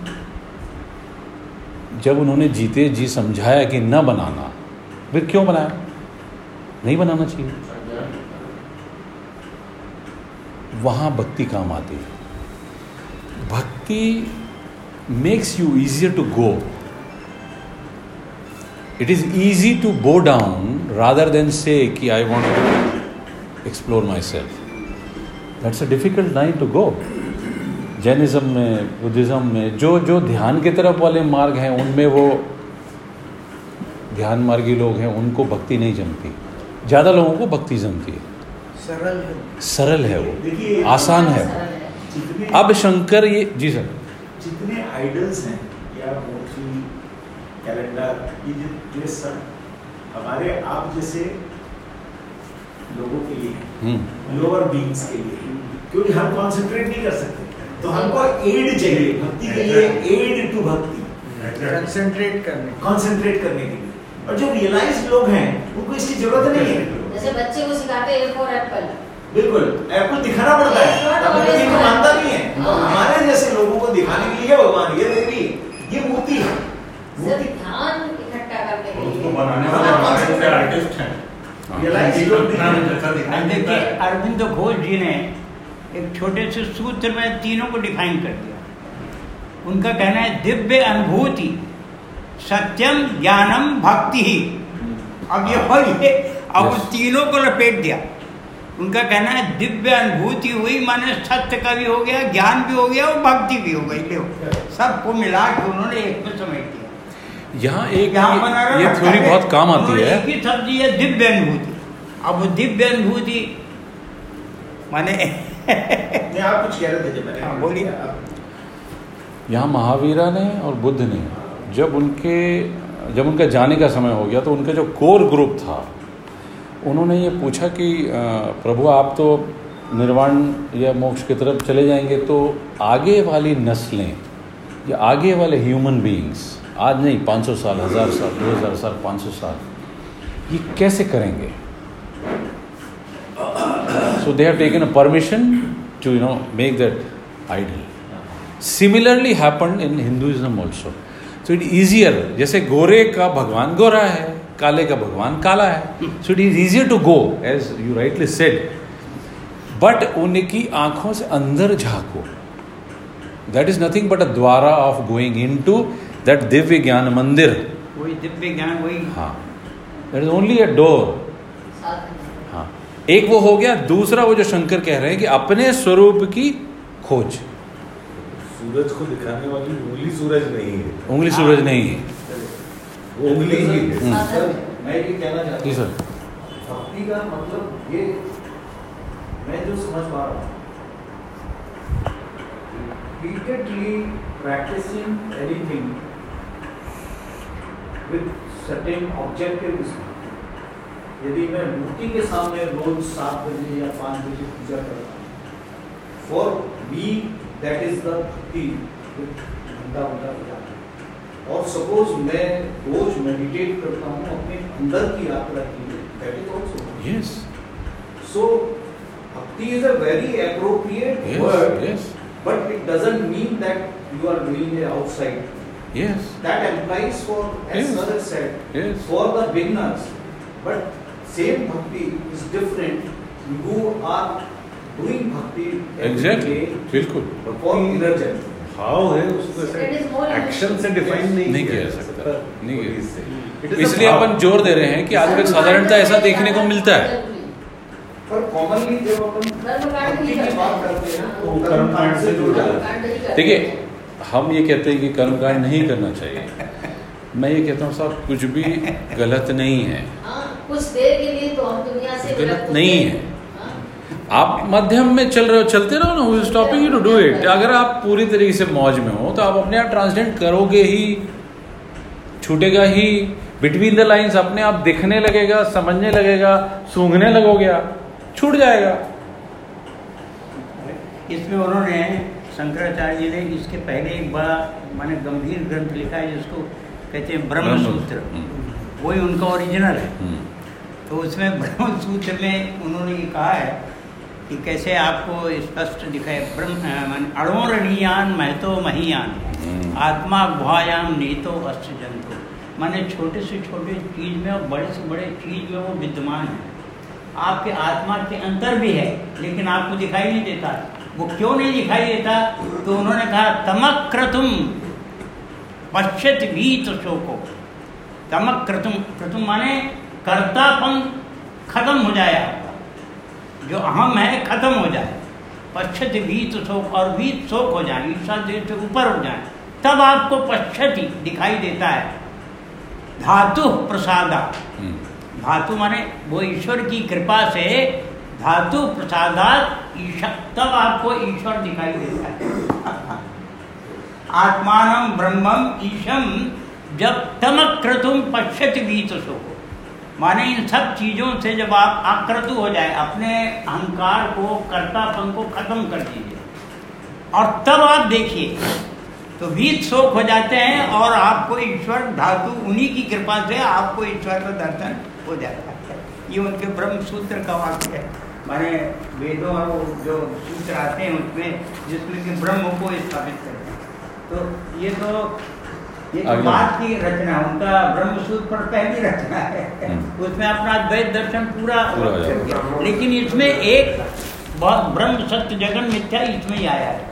जब उन्होंने जीते जी समझाया कि न बनाना फिर क्यों बनाया नहीं बनाना चाहिए। वहाँ भक्ति काम आती है। भक्ति makes you easier to go it is easy to go down then say कि I want to explore myself that's a difficult line to go Jainism में बुद्धिज़्म में जो जो ध्यान की तरफ़ वाले मार्ग हैं उनमें वो ध्यान मार्गी लोग हैं उनको भक्ति नहीं जमती। ज़्यादा लोगों को भक्ति जमती है। सरल है। सरल है वो। आसान है वो। अब शंकर ये जी सर। जितने आइडल्स हैं या कैलेंडर ये जो ये सब हमारे आप जैसे लोगों के लिए हम्म। लोअर बींग्स के लिए क्योंकि हम कॉन्सेंट्रेट नहीं कर सकते तो हमको एड चाहिए भक्ति के लिए एड टू भक्ति। कंसंट्रेट करने। कंसंट्रेट करने के लिए। और जो रियलाइज़ लोग हैं उनको इसकी ज़रूरत नहीं है। जैसे बच्चे को सिखाते हैं फॉर एप्पल बिल्कुल एप्पल दिखाना पड़ता है। तो मानता नहीं हाँ। हमारे जैसे लोगों को दिखाने के लिए भगवान ये देवी ये मूर्ति है। सिर्फ़ ध्यान इकट्ठा करने के लिए बनाने वाले आर्टिस्ट हैं। देता देखिए अरविंद घोष जी ने एक छोटे से सूत्र में तीनों को डिफाइन कर दिया। उनका कहना है दिव्य अनुभूति सत्यम ज्ञानम भक्ति ही। अब ये हो ये अब उस तीनों को लपेट दिया। उनका कहना है दिव्य अनुभूति हुई माने सत्य का भी हो गया ज्ञान भी हो गया और भक्ति भी हो गई। सबको मिला के उन्होंने एक में समेट दिया। यहाँ एक यहाँ ये थ्योरी बहुत काम आती है। एक ही सब्ज़ी है दिव्य अनुभूति अब वो दिव्य अनुभूति माने आप कुछ कह रहे थे जब हाँ, बोलिए। यहाँ महावीरा ने और बुद्ध ने जब उनके जब उनका जाने का समय हो गया तो उनका जो कोर ग्रुप था उन्होंने ये पूछा कि प्रभु आप तो निर्वाण या मोक्ष की तरफ़ चले जाएँगे तो आगे वाली नस्लें या आगे वाले ह्यूमन बीइंग्स आज नहीं, पाँच सौ साल, हज़ार साल, दो हज़ार साल, पाँच सौ साल। ये कैसे करेंगे? So they have taken a permission to you know make that idol similarly happen in Hinduism also so it easier जैसे गोरे का भगवान गोरा है, काले का भगवान काला है so it is easier to go as you rightly said but उनकी आँखों से अंदर झाको। That is nothing but a द्वारा of going into that दिव्य ज्ञान मंदिर। वही दिव्य ज्ञान वही। हाँ। That is only a door हाँ। एक वो हो गया दूसरा वो जो शंकर कह रहे हैं कि अपने स्वरूप की खोज। सूरज को दिखाने वाली उंगली सूरज नहीं है। उंगली सूरज नहीं है। उंगली ही है। हम्म। सर मैं ये कहना चाहता हूँ। भक्ति का मतलब ये मैं जो समझ पा रहा हूँ repeatedly practicing anything with setting objective यदि मैं मूर्ति के सामने रोज सात बजे या पाँच बजे पूजा करता हूँ for me that is the घंटा घंटा पूजा और सपोज़ मैं रोज मेडिटेट करता हूँ अपने अंदर की यात्रा के लिए that is also yes so bhakti is a very appropriate word but it doesn't mean that you are doing outside yes. That applies for, as Yes. Sir has said, yes. for the beginners. But same bhakti is different. You are doing bhakti day. बिल्कुल for inner journey. भाव है उसको It is more ऐसे action से define नहीं नहीं किया सकता, नहीं किया इसलिए अपन ज़ोर दे रहे हैं कि आजकल साधारणतः ऐसा देखने को मिलता है। पर कॉमनली जब अपन भक्ति की बात करते हैं तो वो कर्मकांड से जुड़ जाता है। देखिए हम ये कहते हैं कि कर्मकांड नहीं करना चाहिए। मैं ये कहता हूँ साहब कुछ भी गलत नहीं है। हाँ, कुछ देर के लिए तो हम दुनिया से गलत नहीं है। हैं। आप मध्यम में चल रहे हो चलते रहो ना stopping you to do it अगर आप पूरी तरीके से मौज में हो तो आप अपने आप ट्रांसलेट करोगे ही छूटेगा ही। बिटवीन द लाइंस अपने आप दिखने लगेगा समझने लगेगा सूंघने लगोगे आप छूट जाएगा। इसमें उन्होंने शंकराचार्य जी ने इसके पहले एक बड़ा माने गंभीर ग्रंथ लिखा है जिसको कहते हैं ब्रह्म सूत्र हम्म, वही उनका ओरिजिनल है। हम्म, तो उसमें ब्रह्म सूत्र में उन्होंने ये कहा है कि कैसे आपको स्पष्ट दिखाए ब्रह्म माने अणोरणीयान महतो महीयान हम्म। आत्मा गुहायाम नीतो अष्ट जंतु माने छोटे से छोटे चीज़ में और बड़े से बड़े चीज़ में वो विद्यमान है। आपके आत्मा के अंतर भी है लेकिन आपको दिखाई नहीं देता। वो क्यों नहीं दिखाई देता? तो उन्होंने कहा तमक क्रतुम पश्चित भीत शोको। तमक क्रतुम क्रतुम माने कर्तापन खत्म हो जाए आपका जो अहम है खत्म हो जाए। पश्चित भीत शोक और भीत शोक हो जाए ईर्षा देव से ऊपर हो जाए तब आपको पश्चित दिखाई देता है। धातु प्रसादा। हम्म। धातु माने वो ईश्वर की कृपा से धातु प्रसादात ईश्वर तब आपको ईश्वर दिखाई देता है। आत्मान ब्रह्मम ईशम जब तमक क्रतुम पश्यत बीत सो माने इन सब चीज़ों से जब आप आक्रतु हो जाए, अपने अहंकार को, कर्तापन को खत्म कर दीजिए। और तब आप देखिए तो भीत शोक हो जाते हैं और आपको ईश्वर धातु उन्हीं की कृपा से आपको ईश्वर का दर्शन हो जाता है। ये उनके ब्रह्म सूत्र का वाक्य है। माने वेदों और वो जो सूत्र आते हैं उसमें जिसमें कि ब्रह्म को स्थापित करते हैं। तो ये तो ये तो बात की रचना उनका ब्रह्म सूत्र पर पहली रचना है। हम्म। उसमें अपना द्वैत दर्शन पूरा। लेकिन इसमें एक बहुत ब्रह्म सत्य जगन मिथ्या इसमें ही आया है।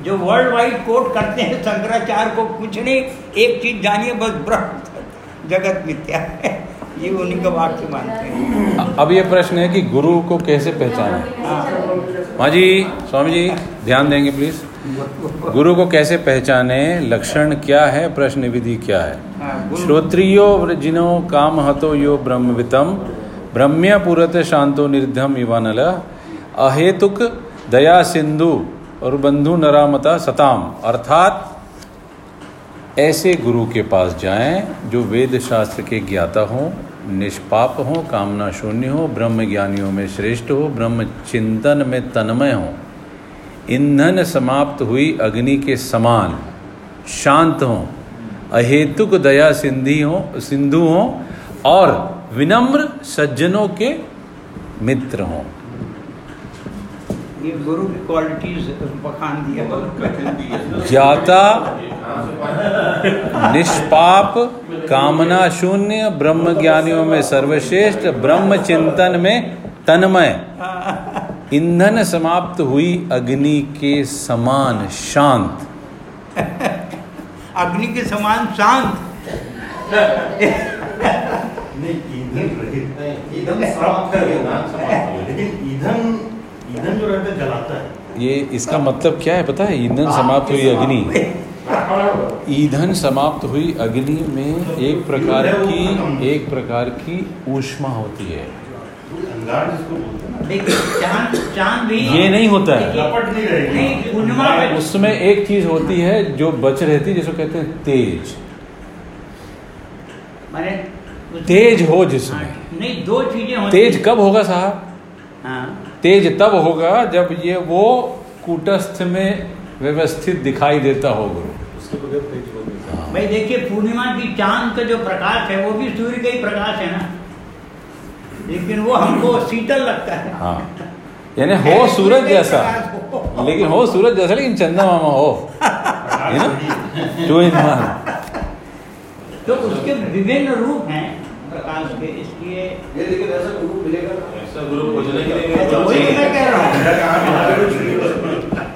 जो वर्ल्ड वाइड कोट करते हैं शंकराचार्य को कुछ नहीं एक चीज़ जानिए बस ब्रह्म जगत मिथ्या है। ये उन्हीं का वाक्य मानते हैं। अब ये प्रश्न है कि गुरु को कैसे पहचाने? हाँ। जी स्वामी जी ध्यान देंगे प्लीज़ गुरु को कैसे पहचाने? लक्षण क्या है? प्रश्न विधि क्या है? हाँ, श्रोत्रियो व्रजिनो काम हतो यो ब्रह्मवितम ब्रह्म्य पुरत शांतो निर्धम इवानल अहेतुक दया सिंधु और बंधु नरामता सताम। अर्थात ऐसे गुरु के पास जाएँ जो वेद शास्त्र के ज्ञाता हों निष्पाप हो, कामना शून्य हो ब्रह्म ज्ञानियों में श्रेष्ठ हो ब्रह्म चिंतन में तन्मय हो। ईंधन समाप्त हुई, अग्नि के समान। शांत हो, अहेतुक दया सिंधी हो, सिंधु हों, और विनम्र सज्जनों के मित्र हों। ये गुरु की क्वालिटीज बखान दिया ज्ञाता निष्पाप कामना शून्य ब्रह्म ज्ञानियों में सर्वश्रेष्ठ ब्रह्म चिंतन में तन्मय। ईंधन समाप्त हुई अग्नि के समान शांत। अग्नि के समान शांत। नहीं ईंधन रहित ईंधन समाप्त कर देना। लेकिन ईंधन ईंधन जो रहता है जलाता है। ये इसका मतलब क्या है पता है? ईंधन समाप्त हुई अग्नि। ईंधन समाप्त हुई अग्नि में एक प्रकार की एक प्रकार की ऊष्मा होती है। अंगार जिसको बोलते हैं ना। देखिए चाँद चाँद ये नहीं होता है। उसमें एक चीज़ होती है जो बच रहती है जिसको कहते हैं तेज। तेज हो हाँ, जिसमें नहीं दो चीज़ें तेज कब होगा साहब? हाँ। तेज तब होगा जब ये वो कूटस्थ में व्यवस्थित दिखाई देता हो गुरु। उसके बगैर तेज नहीं सकता। भाई देखिए पूर्णिमा की चाँद का जो प्रकाश है वो भी सूर्य का ही प्रकाश है ना। लेकिन वो हमको शीतल लगता है। हाँ। यानी हो सूरज जैसा। लेकिन हो सूरज जैसा लेकिन चंदा मामा हो। है ना? इन वन तो उसके विभिन्न रूप हैं प्रकाश के इसलिए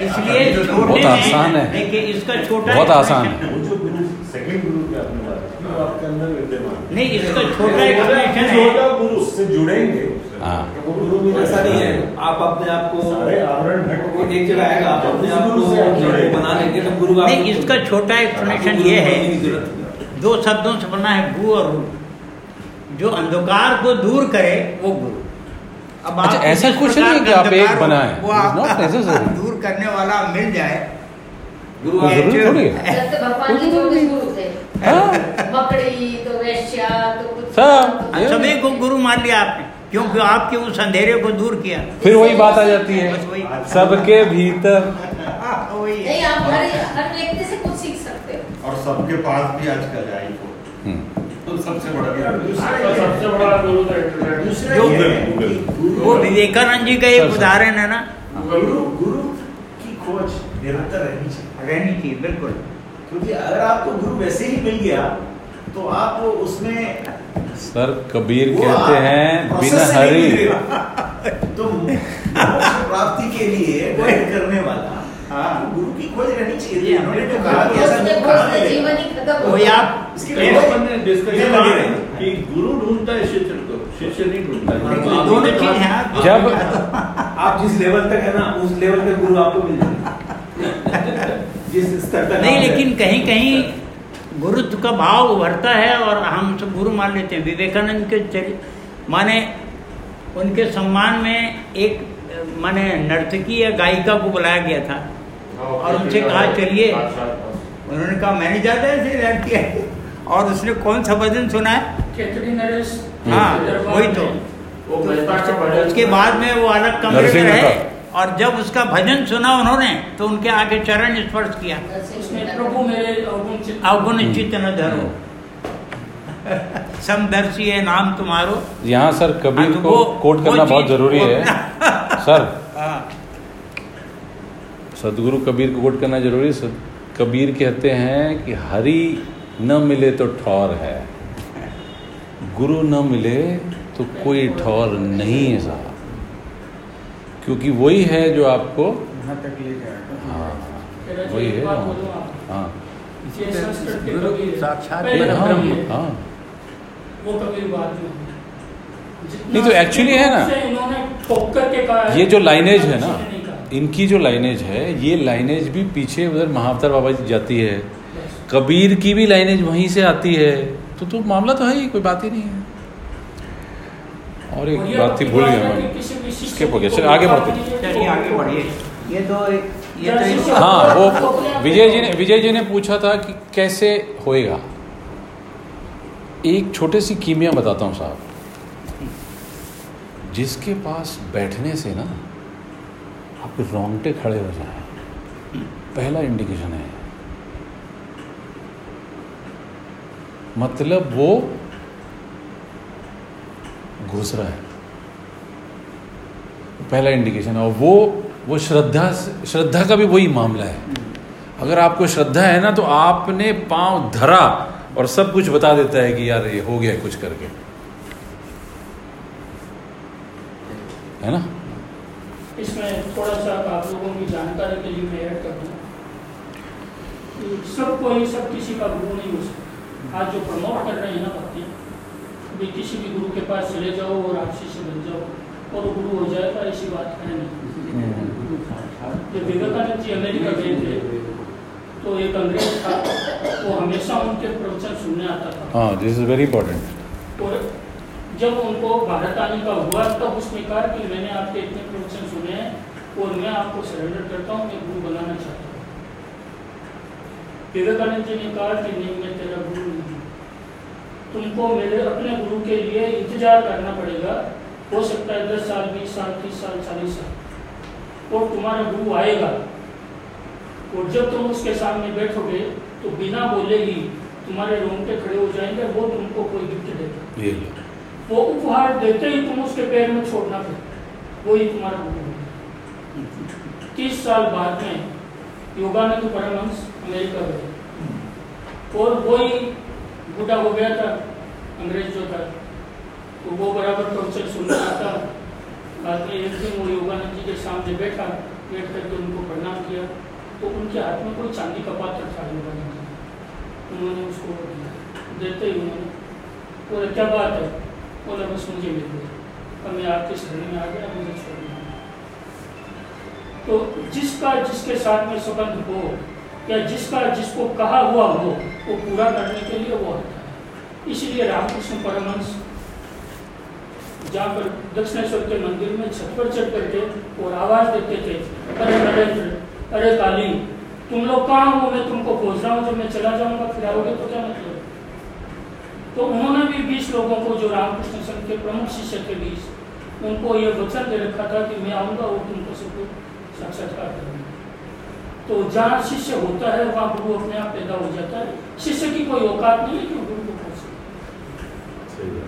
इसलिए बहुत आसान है। देखिए इसका छोटा बहुत आसान गुरु गुरु है। नहीं इसका छोटा एक्सप्लेनेशन है गुरु उससे जुड़ेंगे हाँ तो गुरु भी ऐसा नहीं है आप अपने आप को एक जगह आएगा आप अपने आप गुरु से। को बना लेंगे तब गुरु नहीं इसका छोटा एक्सप्लेनेशन ये है गुरु ज़रूरत नहीं। दो शब्दों से बना है भू और रू जो अंधकार को दूर करे वो गुरु अब अच्छा, ऐसा कुछ नहीं कि आप एक बनाएँ। वो आपका दूर करने वाला मिल जाए। गुरु ज़रूरी थोड़ी है। जब से भगवान के हाँ। मकड़ी तो वैश्या तो कुछ सब। हाँ, सभी को गुरु मान लिया आपने। क्योंकि आपके उस अंधेरे को दूर किया। फिर वही बात आ जाती है। वही। सबके भीतर। हाँ, वही। नहीं आप हर हर व्यक्ति से कुछ सीख सकते हो। और सबके पास भी आजकल है आईफोन सबसे बड़ा सबसे बड़ा गुरु तो जो- है वो विवेकानंद जी का एक उदाहरण है ना? गुरु गुरु की खोज निरंतर रहनी चाहिए। रहनी चाहिए बिल्कुल। क्योंकि अगर आपको गुरु वैसे ही मिल गया तो आप उसमें सर कबीर कहते हैं बिन हरि। तो प्राप्ति के लिए करने वाला। हाँ। गुरु की खोज रहनी चाहिए। ये उन्होंने तो कहा कि जीवन ही खत्म हो गया। कि गुरु ढूंढता है शिष्य को शिष्य नहीं ढूंढता हाँ, दोनों आपने है जब आप जिस लेवल तक है ना उस लेवल के गुरु आपको मिल जाएँगे। जिस स्तर तक नहीं लेकिन कहीं कहीं गुरुत्व का भाव उभरता है और हम सब गुरु मान लेते हैं। विवेकानंद के चल माने उनके सम्मान में एक माने नर्तकी या गायिका को बुलाया गया था। और उनसे कहा चलिए। उन्होंने कहा मैंने ज़्यादा ऐसे है। और उसने कौन सा भजन सुना है? हाँ वही तो। उसके बाद में वो अलग कमरे में रहे और जब उसका भजन सुना उन्होंने तो उनके आगे चरण स्पर्श किया। प्रभु मेरे अवगुण चित्त न धरो। समदर्शी है नाम तुम्हारो। यहाँ सर कबीर को कोट करना बहुत ज़रूरी है। सर। हाँ, सदगुरु कबीर को कोट करना ज़रूरी है। सद- कबीर कहते हैं कि हरि न मिले तो ठौर है। गुरु न मिले तो कोई ठौर नहीं है साहब। क्योंकि वही है जो आपको हाँ वही है। हाँ, हाँ है। नहीं तो actually है ना। ये जो लाइनेज है ना। इनकी जो लाइनेज है ये लाइनेज भी पीछे उधर महावतर बाबा जी जाती है। कबीर की भी लाइनेज वहीं से आती है तो तो मामला तो है ही कोई बात ही नहीं है। और एक बात थी भूल गया मैं। स्किप हो गया। चलिए आगे बढ़ते चलिए आगे बढ़िए। ये तो एक ये तो हाँ वो विजय जी ने विजय जी ने पूछा था कि कैसे होएगा। एक छोटे सी कीमिया बताता हूँ साहब। जिसके पास बैठने से ना आपके रोंगटे खड़े हो जाए। पहला इंडिकेशन है। मतलब वो घुस रहा है। पहला इंडिकेशन है। और वो वो श्रद्धा श्रद्धा का भी वही मामला है। अगर आपको श्रद्धा है ना तो आपने पाँव धरा और सब कुछ बता देता है कि यार ये हो गया कुछ करके। है ना? इसमें थोड़ा सा आप लोगों की जानकारी के लिए मैं ऐड कर दूँ। सब कोई सब किसी का गुरु नहीं हो सकता। आज जो प्रमोट कर रहे हैं ना भक्ति भी किसी भी गुरु के पास चले जाओ और आप शिष्य बन जाओ और गुरु हो जाएगा ऐसी बात है नहीं। जब विवेकानंद जी अमेरिका गए थे तो एक अंग्रेज़ था वो हमेशा उनके प्रवचन सुनने आता था। हाँ दिस इज़ वेरी इंपॉर्टेंट और जब उनको भारत आने का हुआ तब उसने कहा कि मैंने आपके इतने प्रवचन सुने हैं और मैं आपको सरेंडर करता हूँ मैं गुरु बनाना चाहता हूँ। विवेकानंद जी ने कहा कि नहीं मैं तेरा गुरु नहीं हूँ। तुमको मेरे अपने गुरु के लिए इंतज़ार करना पड़ेगा। हो सकता है दस साल बीस साल तीस साल चालीस साल। और तुम्हारा गुरु आएगा। और जब तुम उसके सामने बैठोगे तो बिना बोले ही तुम्हारे रोंगटे खड़े हो जाएँगे वो तुमको कोई गिफ्ट देगा। वो उपहार देते ही तुम उसके पैर में छोड़ना फिर। वही तुम्हारा गुरु तीस साल बाद में योगानंद परमहंस अमेरिका गए और वही बूढ़ा हो गया था, अंग्रेज़ जो था तो वो बराबर प्रवचन सुनना आता। बाद में एक दिन वो योगानंद जी के सामने बैठा, बैठ करके उनको प्रणाम किया। तो उनके हाथ में कोई चांदी का पात्र था योगानंद जी। उन्होंने उसको देते ही उन्होंने। बोले, क्या बात है? बोला, बस मुझे मिल गई अब मैं आपके शरण में आ गया मुझे छोड़ना तो जिसका, जिसके साथ में संबंध हो या जिसका, जिसको कहा हुआ हो, वो पूरा करने के लिए वो आता है। इसलिए रामकृष्ण परमहंस जाकर दक्षिणेश्वर के मंदिर में छत पर चढ़ करके और आवाज़ देते थे, अरे नरेंद्र अरे काली, तुम लोग कहाँ हो? मैं तुमको खोज रहा हूँ, जब मैं चला जाऊँगा, फिर आओगे तो क्या मतलब? तो उन्होंने भी बीस लोगों को, जो रामकृष्ण संघ के प्रमुख शिष्य थे बीस उनको ये वचन दे रखा था कि मैं आऊँगा और तुमको सबको साक्षात्कार करूँगा। तो जहाँ शिष्य होता है वहाँ गुरु अपने आप पैदा हो जाता है। शिष्य की कोई औकात नहीं है कि गुरु को सके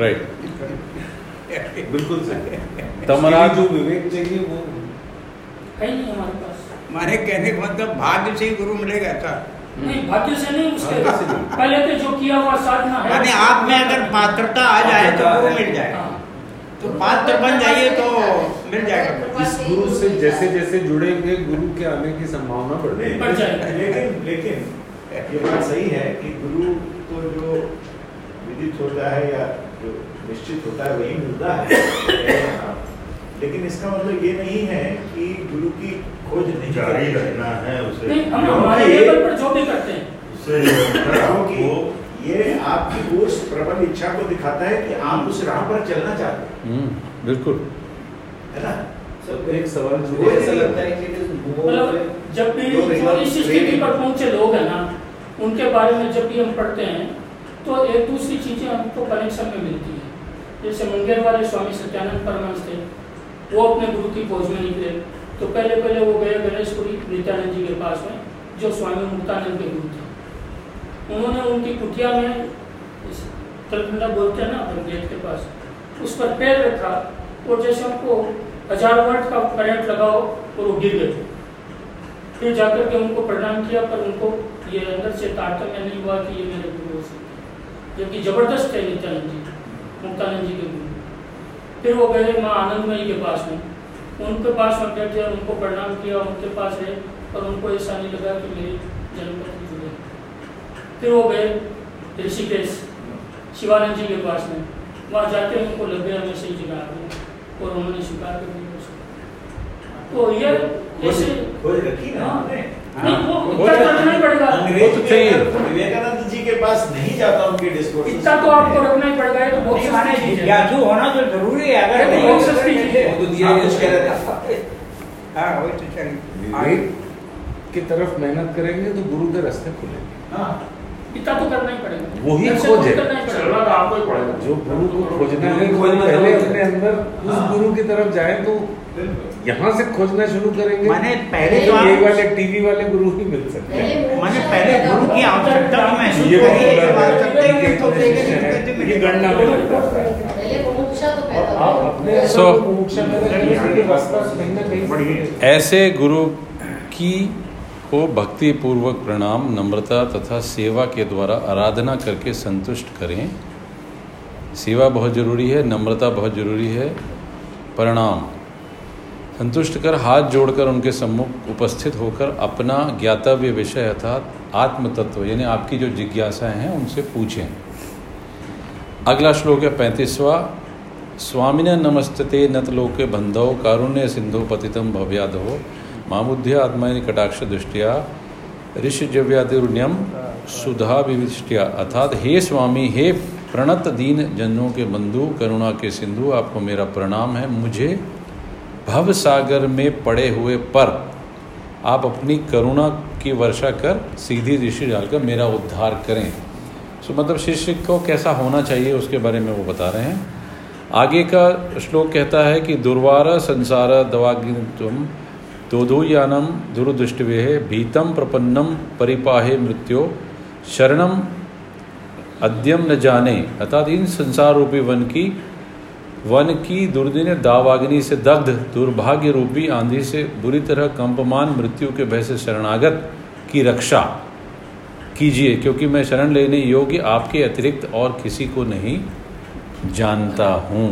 राइट बिल्कुल सही। तमरा जो विवेक चाहिए वो है नहीं हमारे पास। हमारे कहने का मतलब भाग्य से ही गुरु मिलेगा था नहीं भाग्य से नहीं उसके। पहले तो जो किया हुआ साधना है यानी आप में अगर पात्रता आ जाए तो गुरु मिल जाए हाँ। तो पात्र बन जाइए तो मिल जाएगा। इस गुरु से जैसे जैसे जुड़ेंगे गुरु के आने की संभावना बढ़ेगी। बढ़ जाएगा। लेकिन लेकिन ये बात सही है कि गुरु तो जो विदित होता है या जो निश्चित होता है वही मिलता है। लेकिन इसका मतलब ये नहीं है कि गुरु की खोज नहीं जारी करनी रहना है उसे। नहीं हम हमारे लेवल पर जो भी करते हैं। उसे ये आपकी उस प्रबल इच्छा को दिखाता है कि आप उस राह पर चलना चाहते हैं। बिल्कुल। है ना? एक सवाल मुझे ऐसा लगता है कि it is more मतलब जब भी जो जो इस स्थिति पर पहुँचे लोग हैं ना उनके बारे में जब भी हम पढ़ते हैं तो एक दूसरी चीज़ें हमको कनेक्शन में मिलती है। जैसे मुंगेर वाले स्वामी सत्यानंद परमहंस थे वो अपने गुरु की खोज में निकले। तो पहले पहले वो गए गणेशपुरी नित्यानंद जी के पास में जो स्वामी मुक्तानंद के गुरु थे। उन्होंने उनकी कुटिया में इस बोलते हैं ना अपन गेट के पास उस पर पैर रखा और जैसे उनको हज़ार वोल्ट का करंट लगाओ और वो गिर गए। फिर जाकर के उनको प्रणाम किया, पर उनको ये अंदर से तारतम्य नहीं हुआ कि ये मेरे गुरु हो सकते हैं। जबकि ज़बरदस्त थे नित्यानंद जी, मुक्तानंद जी के गुरु। फिर वो गए माँ आनंदमयी के पास में। उनके पास में बैठे उनको प्रणाम किया, उनके पास रहे और उनको ऐसा नहीं लगा कि मेरी जन्मपत्री जुड़े फिर वो गए ऋषिकेश, शिवानंद जी के पास में। वहाँ जाते ही उनको लग गया मैं सही जगह आ गया और उन्होंने स्वीकार कर लिया उसको तो ये ऐसे खोज रखी ना हमने। नहीं वो उत्तर करना ही पड़ेगा। विवेकानंद जी के पास नहीं जाता उनके डिस्कोर्स इतना तो आपको रखना ही पड़ेगा तो बहुत नहीं माने सस्ती चीज़ होना तो ज़रूरी है अगर तो नहीं बहुत तो सस्ती चीज़ है। कैसे- वो तो दिया कुछ कह रहे थे हाँ वही तो चलिए की तरफ़ मेहनत करेंगे तो गुरु के रास्ते खुलेंगे। हाँ। इतना तो करना ही पड़ेगा। वही खोज तो है। करना ही पड़ेगा। चलना तो आपको ही पड़ेगा। जो गुरु को खोजना है गुरु खोजना पहले अपने अंदर उस हाँ। गुरु की तरफ़ जाए तो यहाँ से खोजना शुरू करेंगे। माने पहले तो ये वाले टीवी वाले गुरु ही मिल सकते। हैं पहले मैंने पहले गुरु की आवश्यकता को महसूस ये तो तो गणना में तो के कहीं ऐसे गुरु की को भक्ति पूर्वक प्रणाम, नम्रता तथा सेवा के द्वारा आराधना करके संतुष्ट करें। सेवा बहुत ज़रूरी है, नम्रता बहुत ज़रूरी है। प्रणाम। संतुष्ट कर, हाथ जोड़कर उनके सम्मुख उपस्थित होकर अपना ज्ञातव्य विषय अर्थात आत्म तत्व यानी आपकी जो जिज्ञासाएँ हैं, उनसे पूछें। अगला श्लोक है पैंतीसवा। स्वामिन नमस्ते नतलोके बंधो कारुण्य सिंधु पतितम भव्याधो मामुद्य आत्मानि कटाक्ष दृष्टिया ऋषिजव्यादिन्यम सुधा विविष्टिया अर्थात हे स्वामी, हे प्रणत दीन जनों के बंधु, करुणा के सिंधु, आपको मेरा प्रणाम है। मुझे भव सागर में पड़े हुए पर आप अपनी करुणा की वर्षा कर, सीधी दृष्टि डालकर मेरा उद्धार करें। सो मतलब शिष्य को कैसा होना चाहिए, उसके बारे में वो बता रहे हैं। आगे का श्लोक कहता है कि, दुर्वार संसार दवाग्नित्वम दोधुयानम दुर्दृष्टवे भीतम प्रपन्नम परिपाहे मृत्यो शरणम अद्यम न जाने। अर्थात इन संसार रूपी वन की वन की दुर्दिन दावाग्नि से दग्ध दुर्भाग्य रूपी आंधी से बुरी तरह कंपमान मृत्यु के भय से शरणागत की रक्षा कीजिए, क्योंकि मैं शरण लेने योग्य आपके अतिरिक्त और किसी को नहीं जानता हूँ।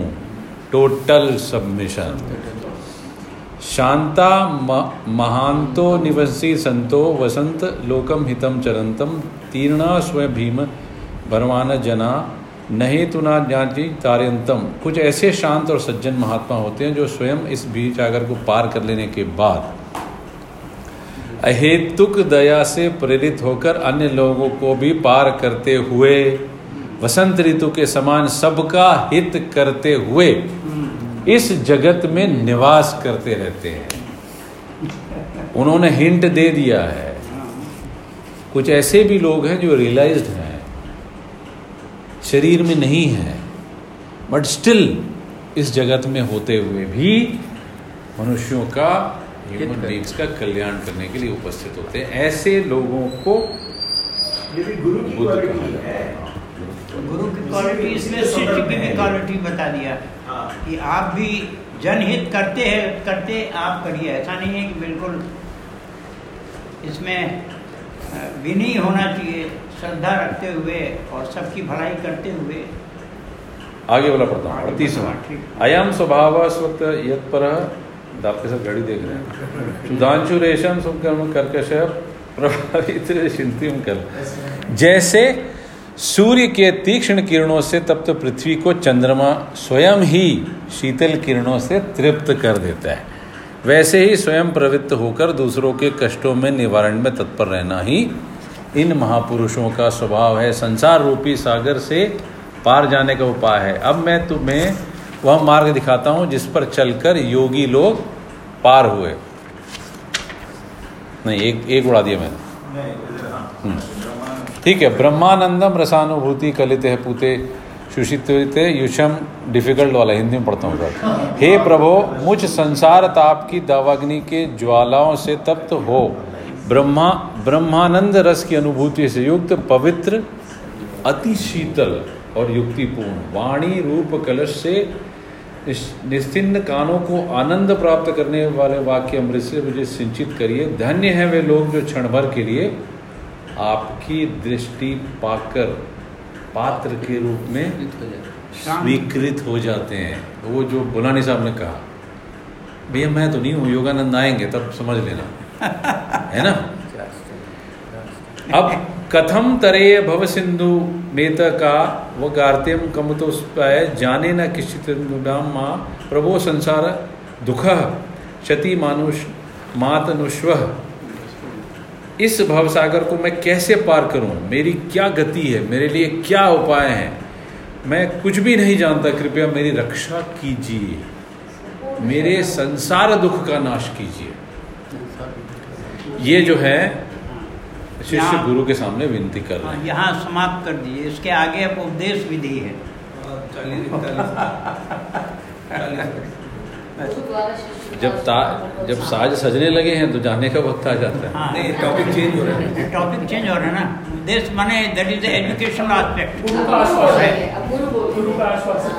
टोटल सबमिशन शांता महांतो निवसी संतो वसंत लोकम हितम चरंतम तीर्णा स्वयं भीम भरवान जना, नहीं तुना ज्ञाति तार्यंतम कुछ ऐसे शांत और सज्जन महात्मा होते हैं जो स्वयं इस बीच सागर को पार कर लेने के बाद अहेतुक दया से प्रेरित होकर अन्य लोगों को भी पार करते हुए, वसंत ऋतु के समान सबका हित करते हुए इस जगत में निवास करते रहते हैं। उन्होंने हिंट दे दिया है। कुछ ऐसे भी लोग हैं जो रियलाइज्ड हैं। शरीर में नहीं है बट स्टिल इस जगत में होते हुए भी मनुष्यों का ह्यूमन बींग्स का कल्याण करने के लिए उपस्थित होते हैं। ऐसे लोगों को गुरु की क्वालिटी है। गुरु की क्वालिटी इसमें शिष्य की भी क्वालिटी बता दिया। कि आप भी जनहित करते हैं करते आप करिए। ऐसा नहीं है कि बिल्कुल इसमें विनयी होना चाहिए श्रद्धा रखते हुए और सबकी भलाई करते हुए। आगे वाला पढ़ता हूँ तीसरा। अयम स्वभाव स्वत यत्पर आपके साथ घड़ी देख रहे हैं। सुधांशु रेशम सुकर्म कर्कश प्रभावित शिंतिम कर जैसे सूर्य के तीक्ष्ण किरणों से तप्त पृथ्वी को चंद्रमा स्वयं ही शीतल किरणों से तृप्त कर देता है। वैसे ही स्वयं प्रवृत्त होकर दूसरों के कष्टों में निवारण में तत्पर रहना ही इन महापुरुषों का स्वभाव है। संसार रूपी सागर से पार जाने का उपाय है। अब मैं तुम्हें वह मार्ग दिखाता हूँ जिस पर चलकर योगी लोग पार हुए। नहीं एक एक उड़ा दिया मैंने। हम्म। ठीक है, ब्रह्मानंदम रसानुभूति कलित है पूते सुशित युषम डिफ़िकल्ट वाला, हिंदी में पढ़ता हूँ हे प्रभो, मुझ संसार ताप की दावाग्नि के ज्वालाओं से तप्त हो। ब्रह्मा, ब्रह्मानंद रस की अनुभूति से युक्त, पवित्र, अति शीतल और युक्तिपूर्ण, वाणी रूप कलश से निस- निस्तिन्न कानों को आनंद प्राप्त करने वाले वाक्य अमृत से मुझे सिंचित करिए। धन्य है वे लोग जो क्षण भर के लिए आपकी दृष्टि पाकर पात्र के रूप में स्वीकृत हो जाते हैं। वो जो बुलानी साहब ने कहा भैया मैं तो नहीं हूँ योगानंद आएँगे तब समझ लेना। है ना? अब कथम तरे भव सिंधु मेत का व गार्त्यम तो जाने न किश्चित माँ प्रभो संसार दुख क्षति मानुष मातनुष्व। इस भवसागर को मैं कैसे पार करूँ? मेरी क्या गति है? मेरे लिए क्या उपाय हैं? मैं कुछ भी नहीं जानता कृपया मेरी रक्षा कीजिए। मेरे संसार दुख का नाश कीजिए। ये जो है शिष्य गुरु के सामने विनती कर रहे हाँ, हैं यहाँ समाप्त कर दीजिए। इसके आगे अब उपदेश विधि है। शिष्य जब ता जब साज सजने लगे हैं तो जाने का वक्त आ जाता है। हाँ टॉपिक चेंज हो रहा है। टॉपिक चेंज हो रहा है ना। दिस माने that is the educational aspect गुरु का आश्वासन। है। गुरु का आश्वासन।